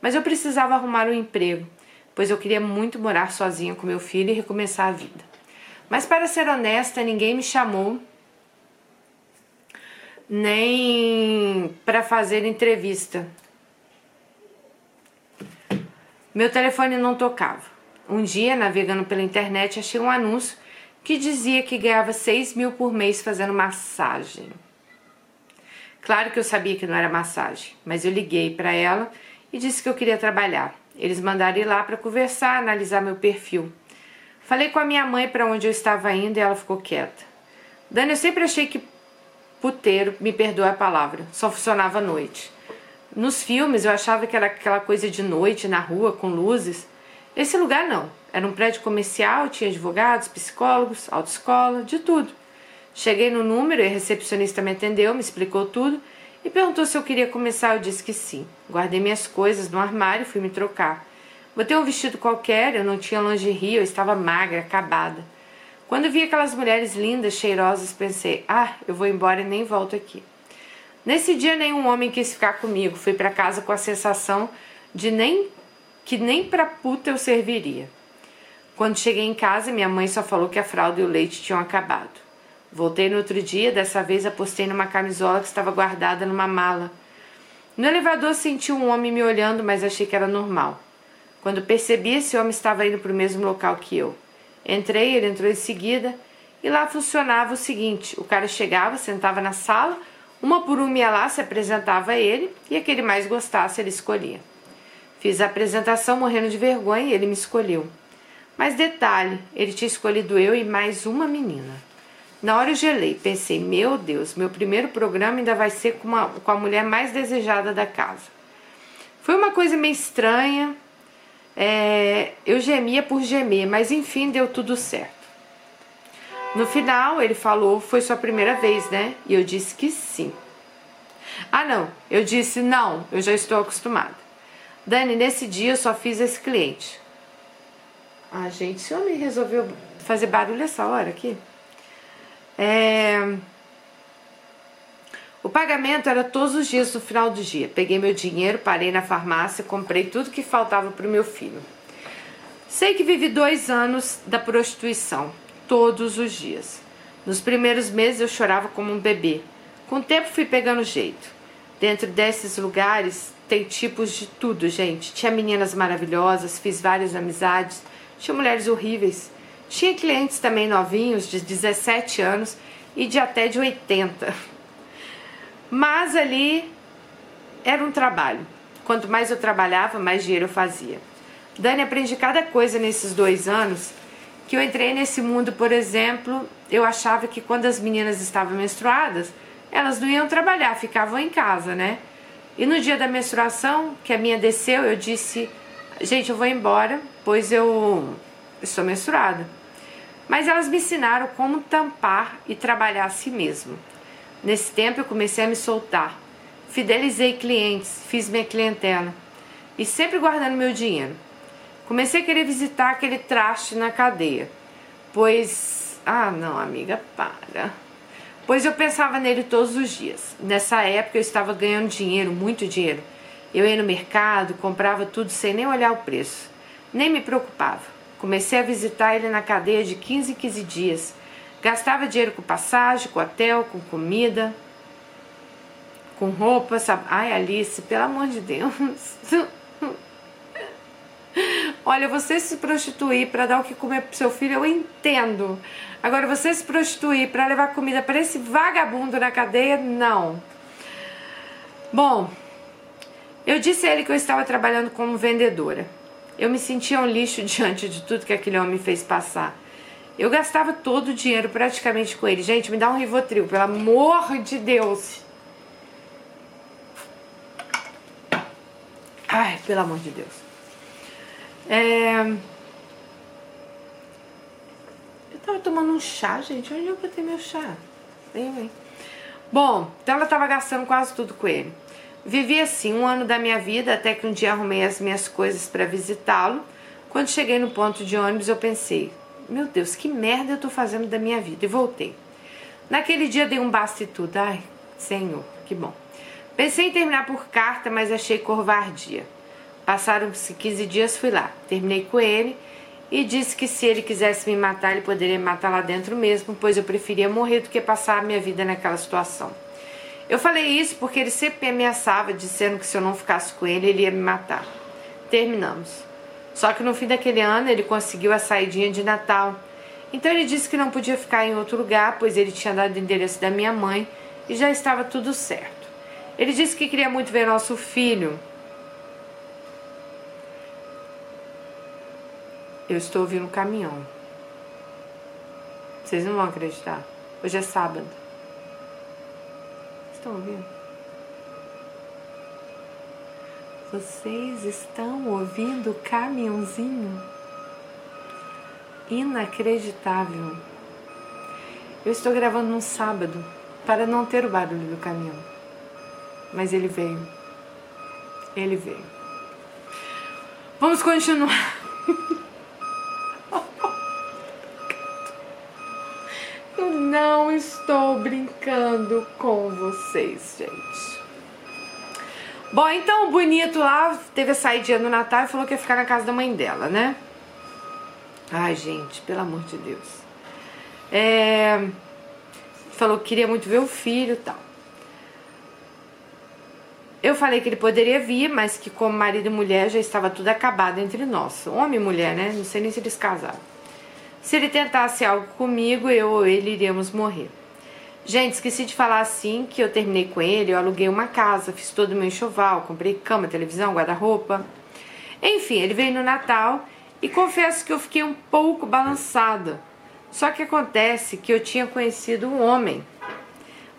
Mas eu precisava arrumar um emprego, pois eu queria muito morar sozinha com meu filho e recomeçar a vida. Mas para ser honesta, ninguém me chamou nem para fazer entrevista. Meu telefone não tocava. Um dia, navegando pela internet, achei um anúncio que dizia que ganhava 6 mil por mês fazendo massagem. Claro que eu sabia que não era massagem, mas eu liguei para ela e disse que eu queria trabalhar. Eles mandaram ir lá para conversar, analisar meu perfil. Falei com a minha mãe para onde eu estava indo e ela ficou quieta. Dani, eu sempre achei que puteiro, me perdoa a palavra, só funcionava à noite. Nos filmes eu achava que era aquela coisa de noite na rua com luzes. Esse lugar não. Era um prédio comercial, tinha advogados, psicólogos, autoescola, de tudo. Cheguei no número e a recepcionista me atendeu, me explicou tudo e perguntou se eu queria começar. Eu disse que sim. Guardei minhas coisas no armário e fui me trocar. Botei um vestido qualquer, eu não tinha lingerie, eu estava magra, acabada. Quando vi aquelas mulheres lindas, cheirosas, pensei: ah, eu vou embora e nem volto aqui. Nesse dia, nenhum homem quis ficar comigo. Fui para casa com a sensação de nem que nem para puta eu serviria. Quando cheguei em casa, minha mãe só falou que a fralda e o leite tinham acabado. Voltei no outro dia, dessa vez apostei numa camisola que estava guardada numa mala. No elevador senti um homem me olhando, mas achei que era normal. Quando percebi, esse homem estava indo para o mesmo local que eu. Entrei, ele entrou em seguida, e lá funcionava o seguinte: o cara chegava, sentava na sala, uma por uma ia lá, se apresentava a ele, e aquele mais gostasse ele escolhia. Fiz a apresentação morrendo de vergonha e ele me escolheu. Mas detalhe, ele tinha escolhido eu e mais uma menina. Na hora eu gelei, pensei, meu Deus, meu primeiro programa ainda vai ser com, uma, com a mulher mais desejada da casa. Foi uma coisa meio estranha, é, eu gemia por gemer, mas enfim deu tudo certo. No final ele falou, foi sua primeira vez, né? E eu disse que sim. Ah não, eu disse não, eu já estou acostumada. Dani, nesse dia eu só fiz esse cliente. Ah, gente, esse homem resolveu fazer barulho essa hora aqui? É... O pagamento era todos os dias no final do dia. Peguei meu dinheiro, parei na farmácia, comprei tudo que faltava para o meu filho. Sei que vivi dois anos da prostituição, todos os dias. Nos primeiros meses eu chorava como um bebê. Com o tempo fui pegando jeito. Dentro desses lugares tem tipos de tudo, gente. Tinha meninas maravilhosas, fiz várias amizades, tinha mulheres horríveis. Tinha clientes também novinhos, de 17 anos e de até de 80. Mas ali era um trabalho. Quanto mais eu trabalhava, mais dinheiro eu fazia. Dani, aprendi cada coisa nesses dois anos que eu entrei nesse mundo, por exemplo, eu achava que quando as meninas estavam menstruadas, elas não iam trabalhar, ficavam em casa, né? E no dia da menstruação, que a minha desceu, eu disse: gente, eu vou embora, pois eu estou menstruada mas elas me ensinaram como tampar e trabalhar a si mesmo. Nesse tempo eu comecei a me soltar, fidelizei clientes, fiz minha clientela e sempre guardando meu dinheiro. Comecei a querer visitar aquele traste na cadeia, pois. Ah, não, amiga, para. Pois eu pensava nele todos os dias. Nessa época eu estava ganhando dinheiro, muito dinheiro. Eu ia no mercado, comprava tudo sem nem olhar o preço. Nem me preocupava. Comecei a visitar ele na cadeia de 15 em 15 dias. Gastava dinheiro com passagem, com hotel, com comida, com roupa, sabe? Ai, Alice, pelo amor de Deus. Olha, você se prostituir para dar o que comer pro seu filho, eu entendo. Agora, você se prostituir para levar comida para esse vagabundo na cadeia, não. Bom, eu disse a ele que eu estava trabalhando como vendedora. Eu me sentia um lixo diante de tudo que aquele homem fez passar. Eu gastava todo o dinheiro praticamente com ele. Gente, me dá um Rivotril, pelo amor de Deus. Ai, pelo amor de Deus. É... Eu Tava tomando um chá, gente. Onde eu botei meu chá? Vem, vem. Bom, então ela tava gastando quase tudo com ele. Vivi assim um ano da minha vida até que um dia arrumei as minhas coisas para visitá-lo. Quando cheguei no ponto de ônibus, eu pensei: meu Deus, que merda eu tô fazendo da minha vida? E voltei. Naquele dia dei um basta e tudo. Ai, Senhor, que bom. Pensei em terminar por carta, mas achei covardia. Passaram-se 15 dias, fui lá. Terminei com ele e disse que se ele quisesse me matar, ele poderia me matar lá dentro mesmo, pois eu preferia morrer do que passar a minha vida naquela situação. Eu falei isso porque ele sempre me ameaçava, dizendo que se eu não ficasse com ele, ele ia me matar. Terminamos. Só que no fim daquele ano ele conseguiu a saidinha de Natal. Então ele disse que não podia ficar em outro lugar, pois ele tinha dado o endereço da minha mãe e já estava tudo certo. Ele disse que queria muito ver nosso filho. Eu estou ouvindo um caminhão. Vocês não vão acreditar. Hoje é sábado. Estão ouvindo? Vocês estão ouvindo o caminhãozinho? Inacreditável. Eu estou gravando num sábado para não ter o barulho do caminhão. Mas ele veio. Ele veio. Vamos continuar. não estou brincando com vocês, gente. Bom, então o bonito lá teve a saída no Natal e falou que ia ficar na casa da mãe dela, né? Ai, gente, pelo amor de Deus. É... Falou que queria muito ver o filho e tal. Eu falei que ele poderia vir, mas que como marido e mulher já estava tudo acabado entre nós. Homem e mulher, né? Não sei nem se eles casaram. Se ele tentasse algo comigo, eu ou ele iríamos morrer. Gente, esqueci de falar assim que eu terminei com ele, eu aluguei uma casa, fiz todo o meu enxoval, comprei cama, televisão, guarda-roupa. Enfim, ele veio no Natal e confesso que eu fiquei um pouco balançada. Só que acontece que eu tinha conhecido um homem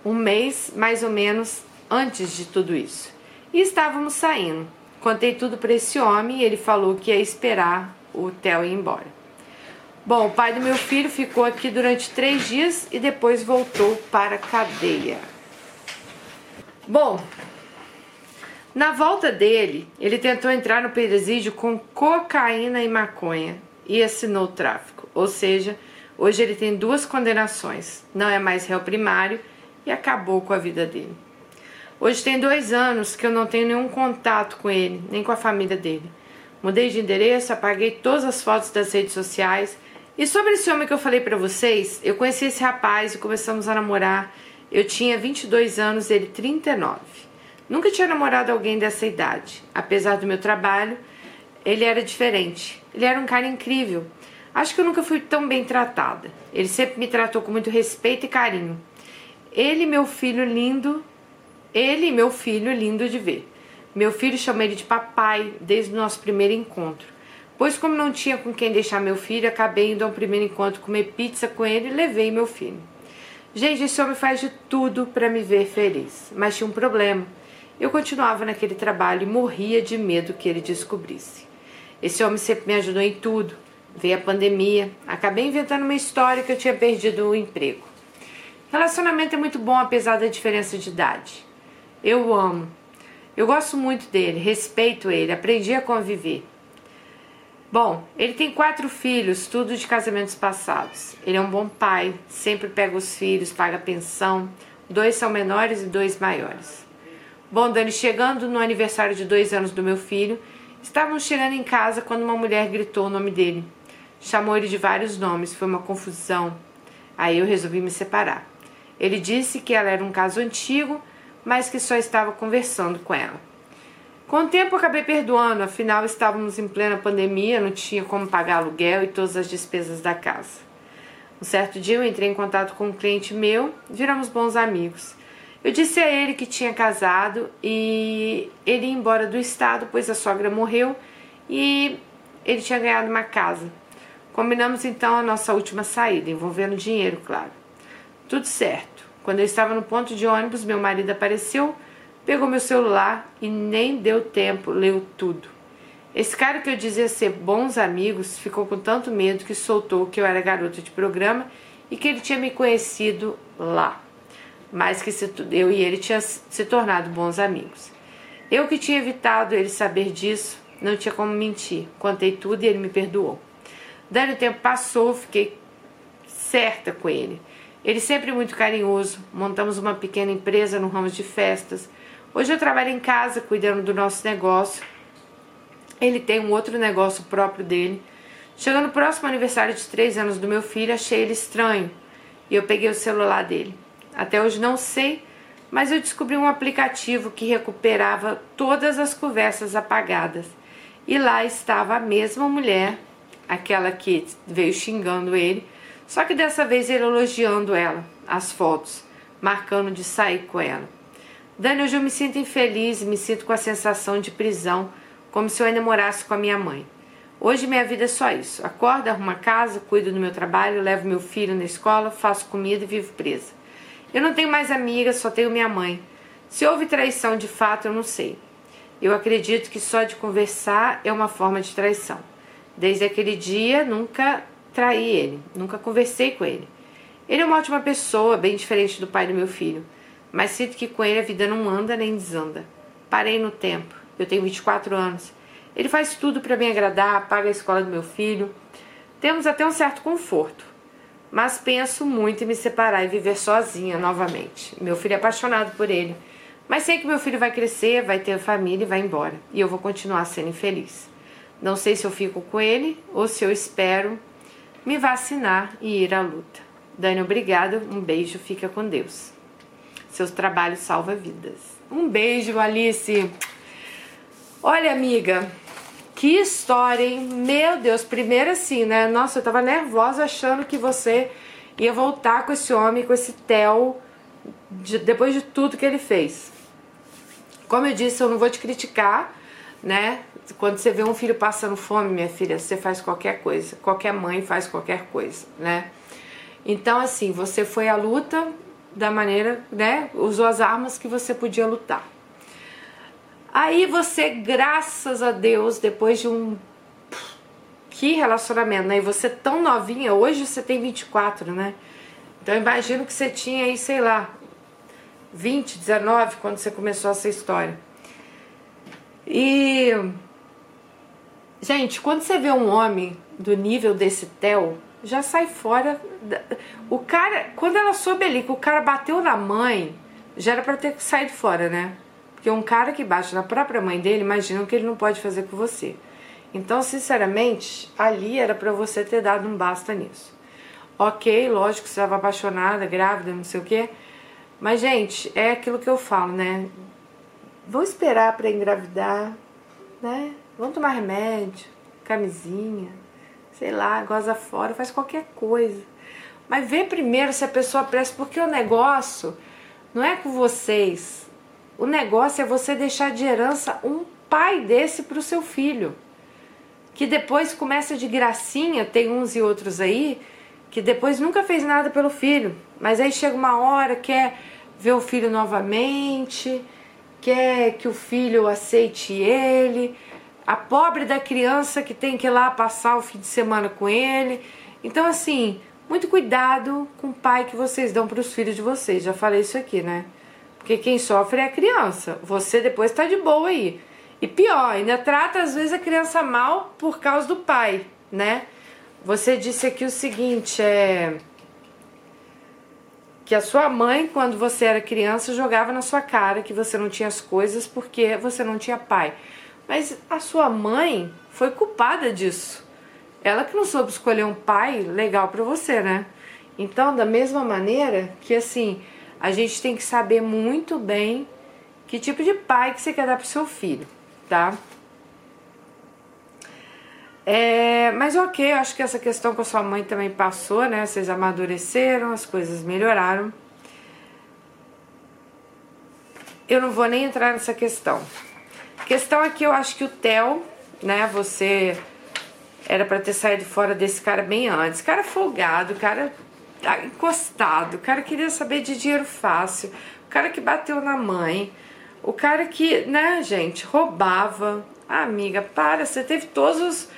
um mês mais ou menos antes de tudo isso. E estávamos saindo. Contei tudo para esse homem e ele falou que ia esperar o Theo ir embora. Bom, o pai do meu filho ficou aqui durante três dias e depois voltou para a cadeia. Bom, na volta dele, ele tentou entrar no presídio com cocaína e maconha e assinou o tráfico. Ou seja, hoje ele tem duas condenações, não é mais réu primário e acabou com a vida dele. Hoje tem dois anos que eu não tenho nenhum contato com ele, nem com a família dele. Mudei de endereço, apaguei todas as fotos das redes sociais e sobre esse homem que eu falei para vocês, eu conheci esse rapaz e começamos a namorar. Eu tinha 22 anos, ele 39. Nunca tinha namorado alguém dessa idade. Apesar do meu trabalho, ele era diferente. Ele era um cara incrível. Acho que eu nunca fui tão bem tratada. Ele sempre me tratou com muito respeito e carinho. Ele, meu filho lindo, ele, meu filho lindo de ver. Meu filho chama ele de papai desde o nosso primeiro encontro. Pois, como não tinha com quem deixar meu filho, acabei indo ao primeiro encontro comer pizza com ele e levei meu filho. Gente, esse homem faz de tudo para me ver feliz, mas tinha um problema. Eu continuava naquele trabalho e morria de medo que ele descobrisse. Esse homem sempre me ajudou em tudo. Veio a pandemia, acabei inventando uma história que eu tinha perdido o emprego. Relacionamento é muito bom apesar da diferença de idade. Eu o amo. Eu gosto muito dele, respeito ele, aprendi a conviver. Bom, ele tem quatro filhos, tudo de casamentos passados. Ele é um bom pai, sempre pega os filhos, paga pensão. Dois são menores e dois maiores. Bom, Dani, chegando no aniversário de dois anos do meu filho, estávamos chegando em casa quando uma mulher gritou o nome dele. Chamou ele de vários nomes, foi uma confusão. Aí eu resolvi me separar. Ele disse que ela era um caso antigo, mas que só estava conversando com ela. Com o tempo acabei perdoando, afinal estávamos em plena pandemia, não tinha como pagar aluguel e todas as despesas da casa. Um certo dia eu entrei em contato com um cliente meu, viramos bons amigos. Eu disse a ele que tinha casado e ele ia embora do estado, pois a sogra morreu e ele tinha ganhado uma casa. Combinamos então a nossa última saída, envolvendo dinheiro, claro. Tudo certo. Quando eu estava no ponto de ônibus, meu marido apareceu Pegou meu celular e nem deu tempo, leu tudo. Esse cara que eu dizia ser bons amigos ficou com tanto medo que soltou que eu era garota de programa e que ele tinha me conhecido lá, mas que eu e ele tinha se tornado bons amigos. Eu que tinha evitado ele saber disso, não tinha como mentir. Contei tudo e ele me perdoou. Dando o tempo passou, fiquei certa com ele. Ele sempre muito carinhoso. Montamos uma pequena empresa no ramo de festas. Hoje eu trabalho em casa cuidando do nosso negócio. Ele tem um outro negócio próprio dele. Chegando próximo aniversário de três anos do meu filho, achei ele estranho e eu peguei o celular dele. Até hoje não sei, mas eu descobri um aplicativo que recuperava todas as conversas apagadas. E lá estava a mesma mulher, aquela que veio xingando ele, só que dessa vez ele elogiando ela, as fotos, marcando de sair com ela. Dani, hoje eu me sinto infeliz, me sinto com a sensação de prisão, como se eu ainda morasse com a minha mãe. Hoje minha vida é só isso. Acordo, arrumo a casa, cuido do meu trabalho, levo meu filho na escola, faço comida e vivo presa. Eu não tenho mais amigas, só tenho minha mãe. Se houve traição de fato, eu não sei. Eu acredito que só de conversar é uma forma de traição. Desde aquele dia, nunca traí ele, nunca conversei com ele. Ele é uma ótima pessoa, bem diferente do pai do meu filho, mas sinto que com ele a vida não anda nem desanda. Parei no tempo. Eu tenho 24 anos. Ele faz tudo para me agradar, paga a escola do meu filho. Temos até um certo conforto. Mas penso muito em me separar e viver sozinha novamente. Meu filho é apaixonado por ele. Mas sei que meu filho vai crescer, vai ter família e vai embora. E eu vou continuar sendo infeliz. Não sei se eu fico com ele ou se eu espero me vacinar e ir à luta. Dani, obrigada. Um beijo, fica com Deus. Seus trabalhos salvam vidas. Um beijo, Alice. Olha, amiga, que história, hein? Meu Deus, primeiro assim, né? Nossa, eu tava nervosa achando que você ia voltar com esse homem, com esse Theo, de, depois de tudo que ele fez. Como eu disse, eu não vou te criticar, né? Quando você vê um filho passando fome, minha filha, você faz qualquer coisa. Qualquer mãe faz qualquer coisa, né? Então, assim, você foi à luta da maneira, né? Usou as armas que você podia lutar. Aí você, graças a Deus, depois de um. Que relacionamento, né? E você tão novinha, hoje você tem 24, né? Então imagino que você tinha aí, sei lá, 20, 19 quando você começou essa história. E. Gente, quando você vê um homem do nível desse Theo, já sai fora. O cara, quando ela soube ali que o cara bateu na mãe, já era pra ter saído fora, né? Porque um cara que bate na própria mãe dele, imagina o que ele não pode fazer com você. Então, sinceramente, ali era para você ter dado um basta nisso. Ok, lógico você estava apaixonada, grávida, não sei o quê. Mas, gente, é aquilo que eu falo, né? Vou esperar para engravidar, né? Vamos tomar remédio, camisinha, sei lá, goza fora, faz qualquer coisa. Mas vê primeiro se a pessoa presta, porque o negócio não é com vocês, o negócio é você deixar de herança um pai desse para o seu filho. Que depois começa de gracinha, tem uns e outros aí, que depois nunca fez nada pelo filho. Mas aí chega uma hora, quer ver o filho novamente, quer que o filho aceite ele. A pobre da criança que tem que ir lá passar o fim de semana com ele. Então, assim, muito cuidado com o pai que vocês dão para os filhos de vocês. Já falei isso aqui, né? Porque quem sofre é a criança. Você depois está de boa aí. E pior, ainda trata às vezes a criança mal por causa do pai, né? Você disse aqui o seguinte, é que a sua mãe, quando você era criança, jogava na sua cara que você não tinha as coisas porque você não tinha pai. Mas a sua mãe foi culpada disso. Ela que não soube escolher um pai legal para você, né? Então, da mesma maneira que assim, a gente tem que saber muito bem que tipo de pai que você quer dar pro seu filho, tá? É, mas ok, acho que essa questão com a sua mãe também passou, né? Vocês amadureceram, as coisas melhoraram. Eu não vou nem entrar nessa questão. Questão é que eu acho que o Theo, né? Você era para ter saído fora desse cara bem antes. Cara folgado, cara Tá encostado, cara queria saber de dinheiro fácil, o cara que bateu na mãe, o cara que, né, gente, roubava, Ah, amiga, para, você teve todos os.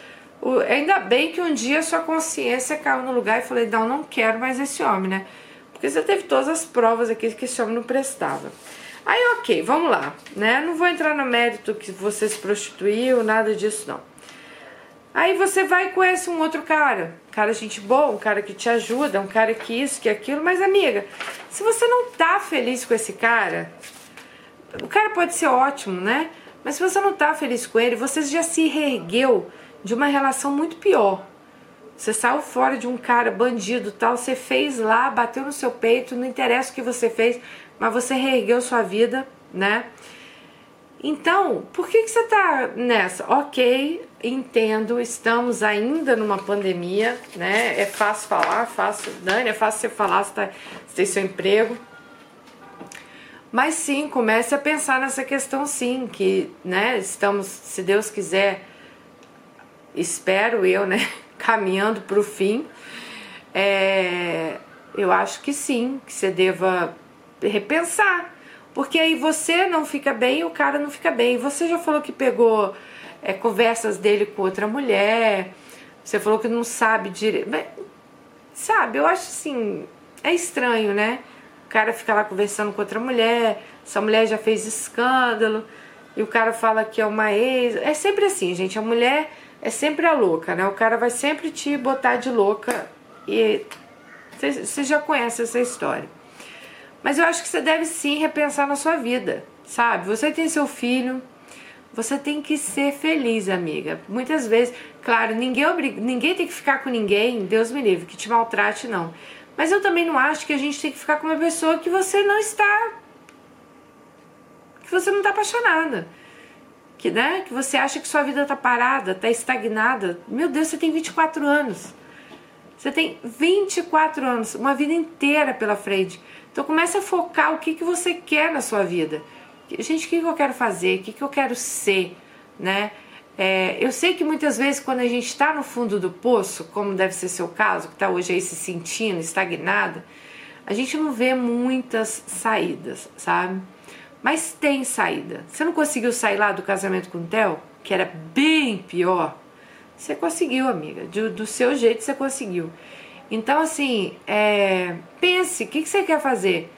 O, ainda bem que um dia sua consciência caiu no lugar e falei, não, não quero mais esse homem, né? Porque você teve todas as provas aqui que esse homem não prestava. Aí, ok, vamos lá, né? Não vou entrar no mérito que você se prostituiu, nada disso, não. Aí você vai e conhece um outro cara, cara gente boa, um cara que te ajuda, um cara que isso, que aquilo, mas amiga, se você não tá feliz com esse cara, o cara pode ser ótimo, né? Mas se você não tá feliz com ele, você já se reergueu de uma relação muito pior. Você saiu fora de um cara bandido tal, você fez lá, bateu no seu peito, não interessa o que você fez, mas você reergueu sua vida, né? Então, por que, que você tá nessa? Ok, entendo, estamos ainda numa pandemia, né? É fácil falar, fácil, Dani, é fácil você falar, você, tá, você tem seu emprego. Mas sim, comece a pensar nessa questão sim, que né, estamos, se Deus quiser, espero eu, né, caminhando para o fim. É, eu acho que sim, que você deva repensar. Porque aí você não fica bem e o cara não fica bem. Você já falou que pegou é, conversas dele com outra mulher, você falou que não sabe direito. Sabe, eu acho assim, é estranho, né? cara fica lá conversando com outra mulher, essa mulher já fez escândalo, e o cara fala que é uma ex. É sempre assim, gente. A mulher é sempre a louca, né? O cara vai sempre te botar de louca e você já conhece essa história. Mas eu acho que você deve sim repensar na sua vida, sabe? Você tem seu filho, você tem que ser feliz, amiga. Muitas vezes, claro, ninguém, ninguém tem que ficar com ninguém, Deus me livre, que te maltrate, não. Mas eu também não acho que a gente tem que ficar com uma pessoa que você não está. que você não está apaixonada. Que, né, que você acha que sua vida está parada, está estagnada. Meu Deus, você tem 24 anos. Você tem 24 anos, uma vida inteira pela frente. Então comece a focar o que, que você quer na sua vida. Gente, o que, que eu quero fazer? O que, que eu quero ser? Né? É, eu sei que muitas vezes quando a gente está no fundo do poço, como deve ser seu caso, que está hoje aí se sentindo estagnada, a gente não vê muitas saídas, sabe? Mas tem saída. Você não conseguiu sair lá do casamento com o Theo, que era bem pior? Você conseguiu, amiga. Do, do seu jeito você conseguiu. Então, assim, é, pense, o que, que você quer fazer?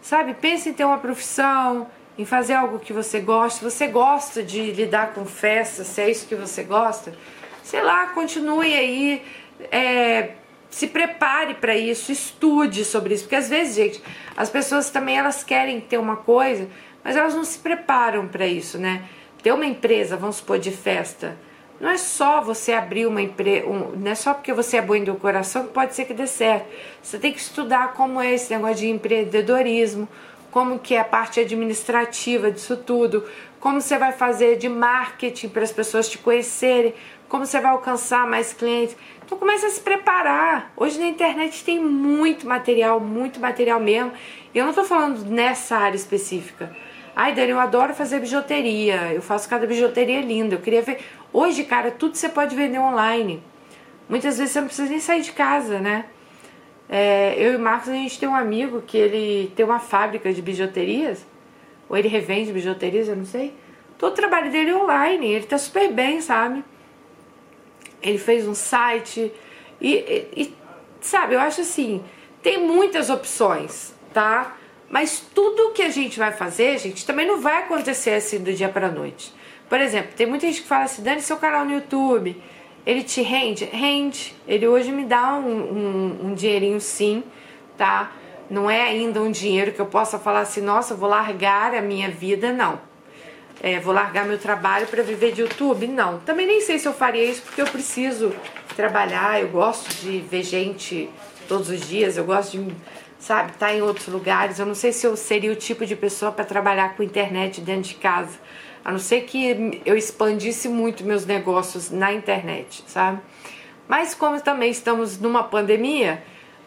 Sabe, pense em ter uma profissão, em fazer algo que você gosta. Você gosta de lidar com festas, se é isso que você gosta, sei lá, continue aí, é, se prepare para isso, estude sobre isso, porque às vezes, gente, as pessoas também elas querem ter uma coisa, mas elas não se preparam para isso, né? Ter uma empresa, vamos supor, de festa, não é só você abrir uma empresa, um, não é só porque você é bom do coração que pode ser que dê certo. Você tem que estudar como é esse negócio de empreendedorismo, como que é a parte administrativa disso tudo, como você vai fazer de marketing para as pessoas te conhecerem, como você vai alcançar mais clientes. Então comece a se preparar. Hoje na internet tem muito material, muito material mesmo. E eu não estou falando nessa área específica. Ai, Dani, eu adoro fazer bijuteria. Eu faço cada bijuteria linda. Eu queria ver. Hoje, cara, tudo você pode vender online. Muitas vezes você não precisa nem sair de casa, né? É, eu e o Marcos, a gente tem um amigo que ele tem uma fábrica de bijuterias, ou ele revende bijuterias, eu não sei. Todo o trabalho dele é online, ele tá super bem, sabe? Ele fez um site e, e, e sabe, eu acho assim, tem muitas opções, tá? Mas tudo que a gente vai fazer, gente, também não vai acontecer assim do dia para noite. Por exemplo, tem muita gente que fala assim, dane seu canal no YouTube, ele te rende? Rende. Ele hoje me dá um, um, um dinheirinho sim, tá? Não é ainda um dinheiro que eu possa falar assim, nossa, vou largar a minha vida, não. É, vou largar meu trabalho para viver de YouTube? Não. Também nem sei se eu faria isso porque eu preciso trabalhar, eu gosto de ver gente todos os dias, eu gosto de, sabe, estar tá em outros lugares. Eu não sei se eu seria o tipo de pessoa para trabalhar com internet dentro de casa a não ser que eu expandisse muito meus negócios na internet, sabe? Mas como também estamos numa pandemia,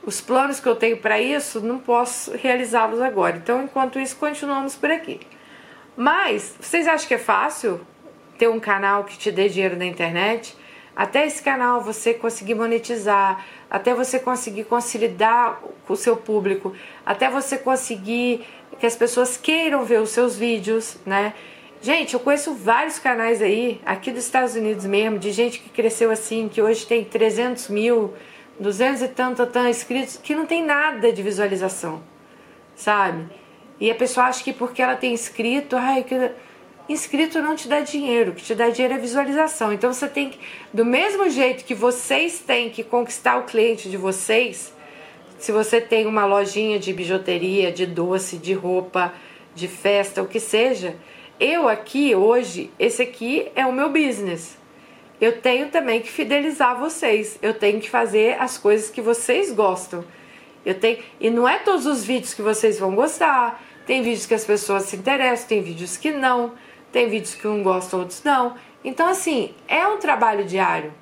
os planos que eu tenho para isso não posso realizá-los agora. Então, enquanto isso, continuamos por aqui. Mas vocês acham que é fácil ter um canal que te dê dinheiro na internet? Até esse canal você conseguir monetizar, até você conseguir consolidar o seu público, até você conseguir que as pessoas queiram ver os seus vídeos, né? Gente, eu conheço vários canais aí, aqui dos Estados Unidos mesmo, de gente que cresceu assim, que hoje tem 300 mil, 200 e tanto, tanto inscritos, que não tem nada de visualização, sabe? E a pessoa acha que porque ela tem inscrito, ai, que inscrito não te dá dinheiro, o que te dá dinheiro é visualização. Então você tem que, do mesmo jeito que vocês têm que conquistar o cliente de vocês, se você tem uma lojinha de bijuteria, de doce, de roupa, de festa, o que seja, eu aqui hoje, esse aqui é o meu business. Eu tenho também que fidelizar vocês. Eu tenho que fazer as coisas que vocês gostam. Eu tenho e não é todos os vídeos que vocês vão gostar. Tem vídeos que as pessoas se interessam, tem vídeos que não, tem vídeos que um gostam, outros não. Então assim, é um trabalho diário.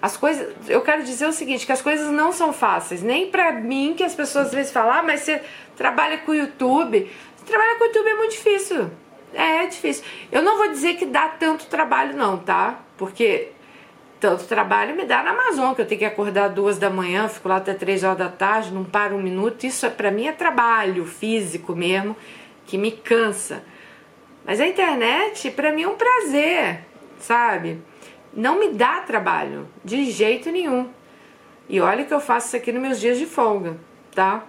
As coisas, eu quero dizer o seguinte, que as coisas não são fáceis, nem para mim que as pessoas às vezes falam, ah, mas você trabalha com o YouTube. Trabalhar com o YouTube é muito difícil. É, é difícil. Eu não vou dizer que dá tanto trabalho, não, tá? Porque tanto trabalho me dá na Amazon, que eu tenho que acordar duas da manhã, fico lá até três horas da tarde, não paro um minuto. Isso é, para mim é trabalho físico mesmo, que me cansa. Mas a internet, para mim, é um prazer, sabe? Não me dá trabalho, de jeito nenhum. E olha que eu faço isso aqui nos meus dias de folga, tá?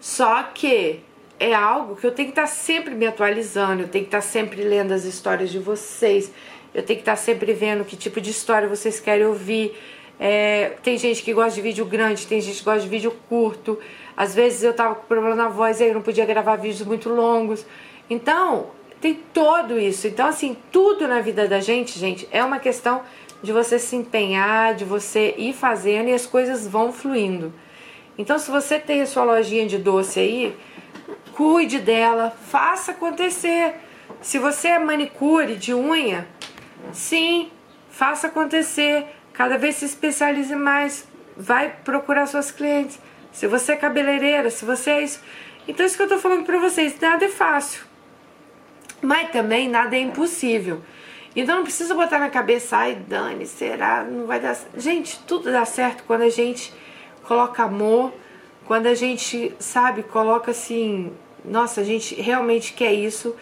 Só que é algo que eu tenho que estar sempre me atualizando, eu tenho que estar sempre lendo as histórias de vocês, eu tenho que estar sempre vendo que tipo de história vocês querem ouvir. É, tem gente que gosta de vídeo grande, tem gente que gosta de vídeo curto. Às vezes eu tava com problema na voz e aí eu não podia gravar vídeos muito longos. Então, tem todo isso. Então, assim, tudo na vida da gente, gente, é uma questão de você se empenhar, de você ir fazendo e as coisas vão fluindo. Então, se você tem a sua lojinha de doce aí, cuide dela, faça acontecer. Se você é manicure de unha, sim, faça acontecer. Cada vez se especialize mais, vai procurar suas clientes. Se você é cabeleireira, se você é isso. Então, isso que eu tô falando pra vocês, nada é fácil. Mas também nada é impossível. Então não precisa botar na cabeça, ai Dani, será? Não vai dar Gente, tudo dá certo quando a gente coloca amor, quando a gente, sabe, coloca assim, nossa, a gente realmente quer isso.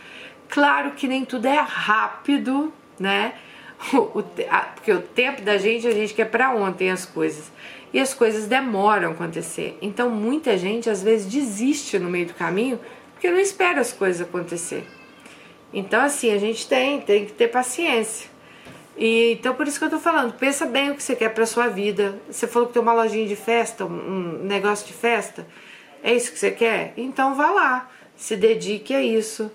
Claro que nem tudo é rápido, né? O, a, porque o tempo da gente, a gente quer para ontem as coisas. E as coisas demoram a acontecer. Então muita gente às vezes desiste no meio do caminho porque não espera as coisas acontecer. Então assim, a gente tem, tem que ter paciência. E, então por isso que eu tô falando, pensa bem o que você quer para sua vida. Você falou que tem uma lojinha de festa, um negócio de festa. É isso que você quer? Então vá lá, se dedique a isso.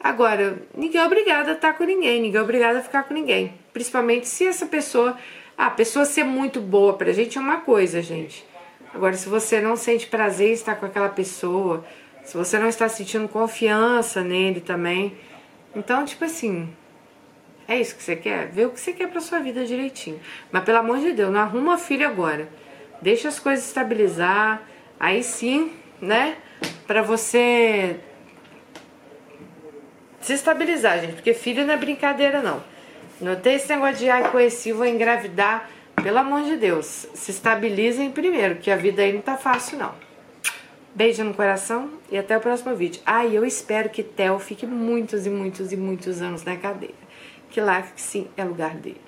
Agora, ninguém é obrigado a estar com ninguém, ninguém é obrigado a ficar com ninguém. Principalmente se essa pessoa. a pessoa ser muito boa pra gente é uma coisa, gente. Agora, se você não sente prazer em estar com aquela pessoa, se você não está sentindo confiança nele também. Então, tipo assim, é isso que você quer? Vê o que você quer pra sua vida direitinho. Mas pelo amor de Deus, não arruma filho agora. Deixa as coisas estabilizar. Aí sim né? Para você se estabilizar, gente, porque filho não é brincadeira, não. Não tem esse negócio de, ai, conheci, vou engravidar. Pelo amor de Deus, se estabilizem primeiro, que a vida aí não tá fácil, não. Beijo no coração e até o próximo vídeo. Ah, eu espero que Theo fique muitos e muitos e muitos anos na cadeia. Que lá, sim, é lugar dele.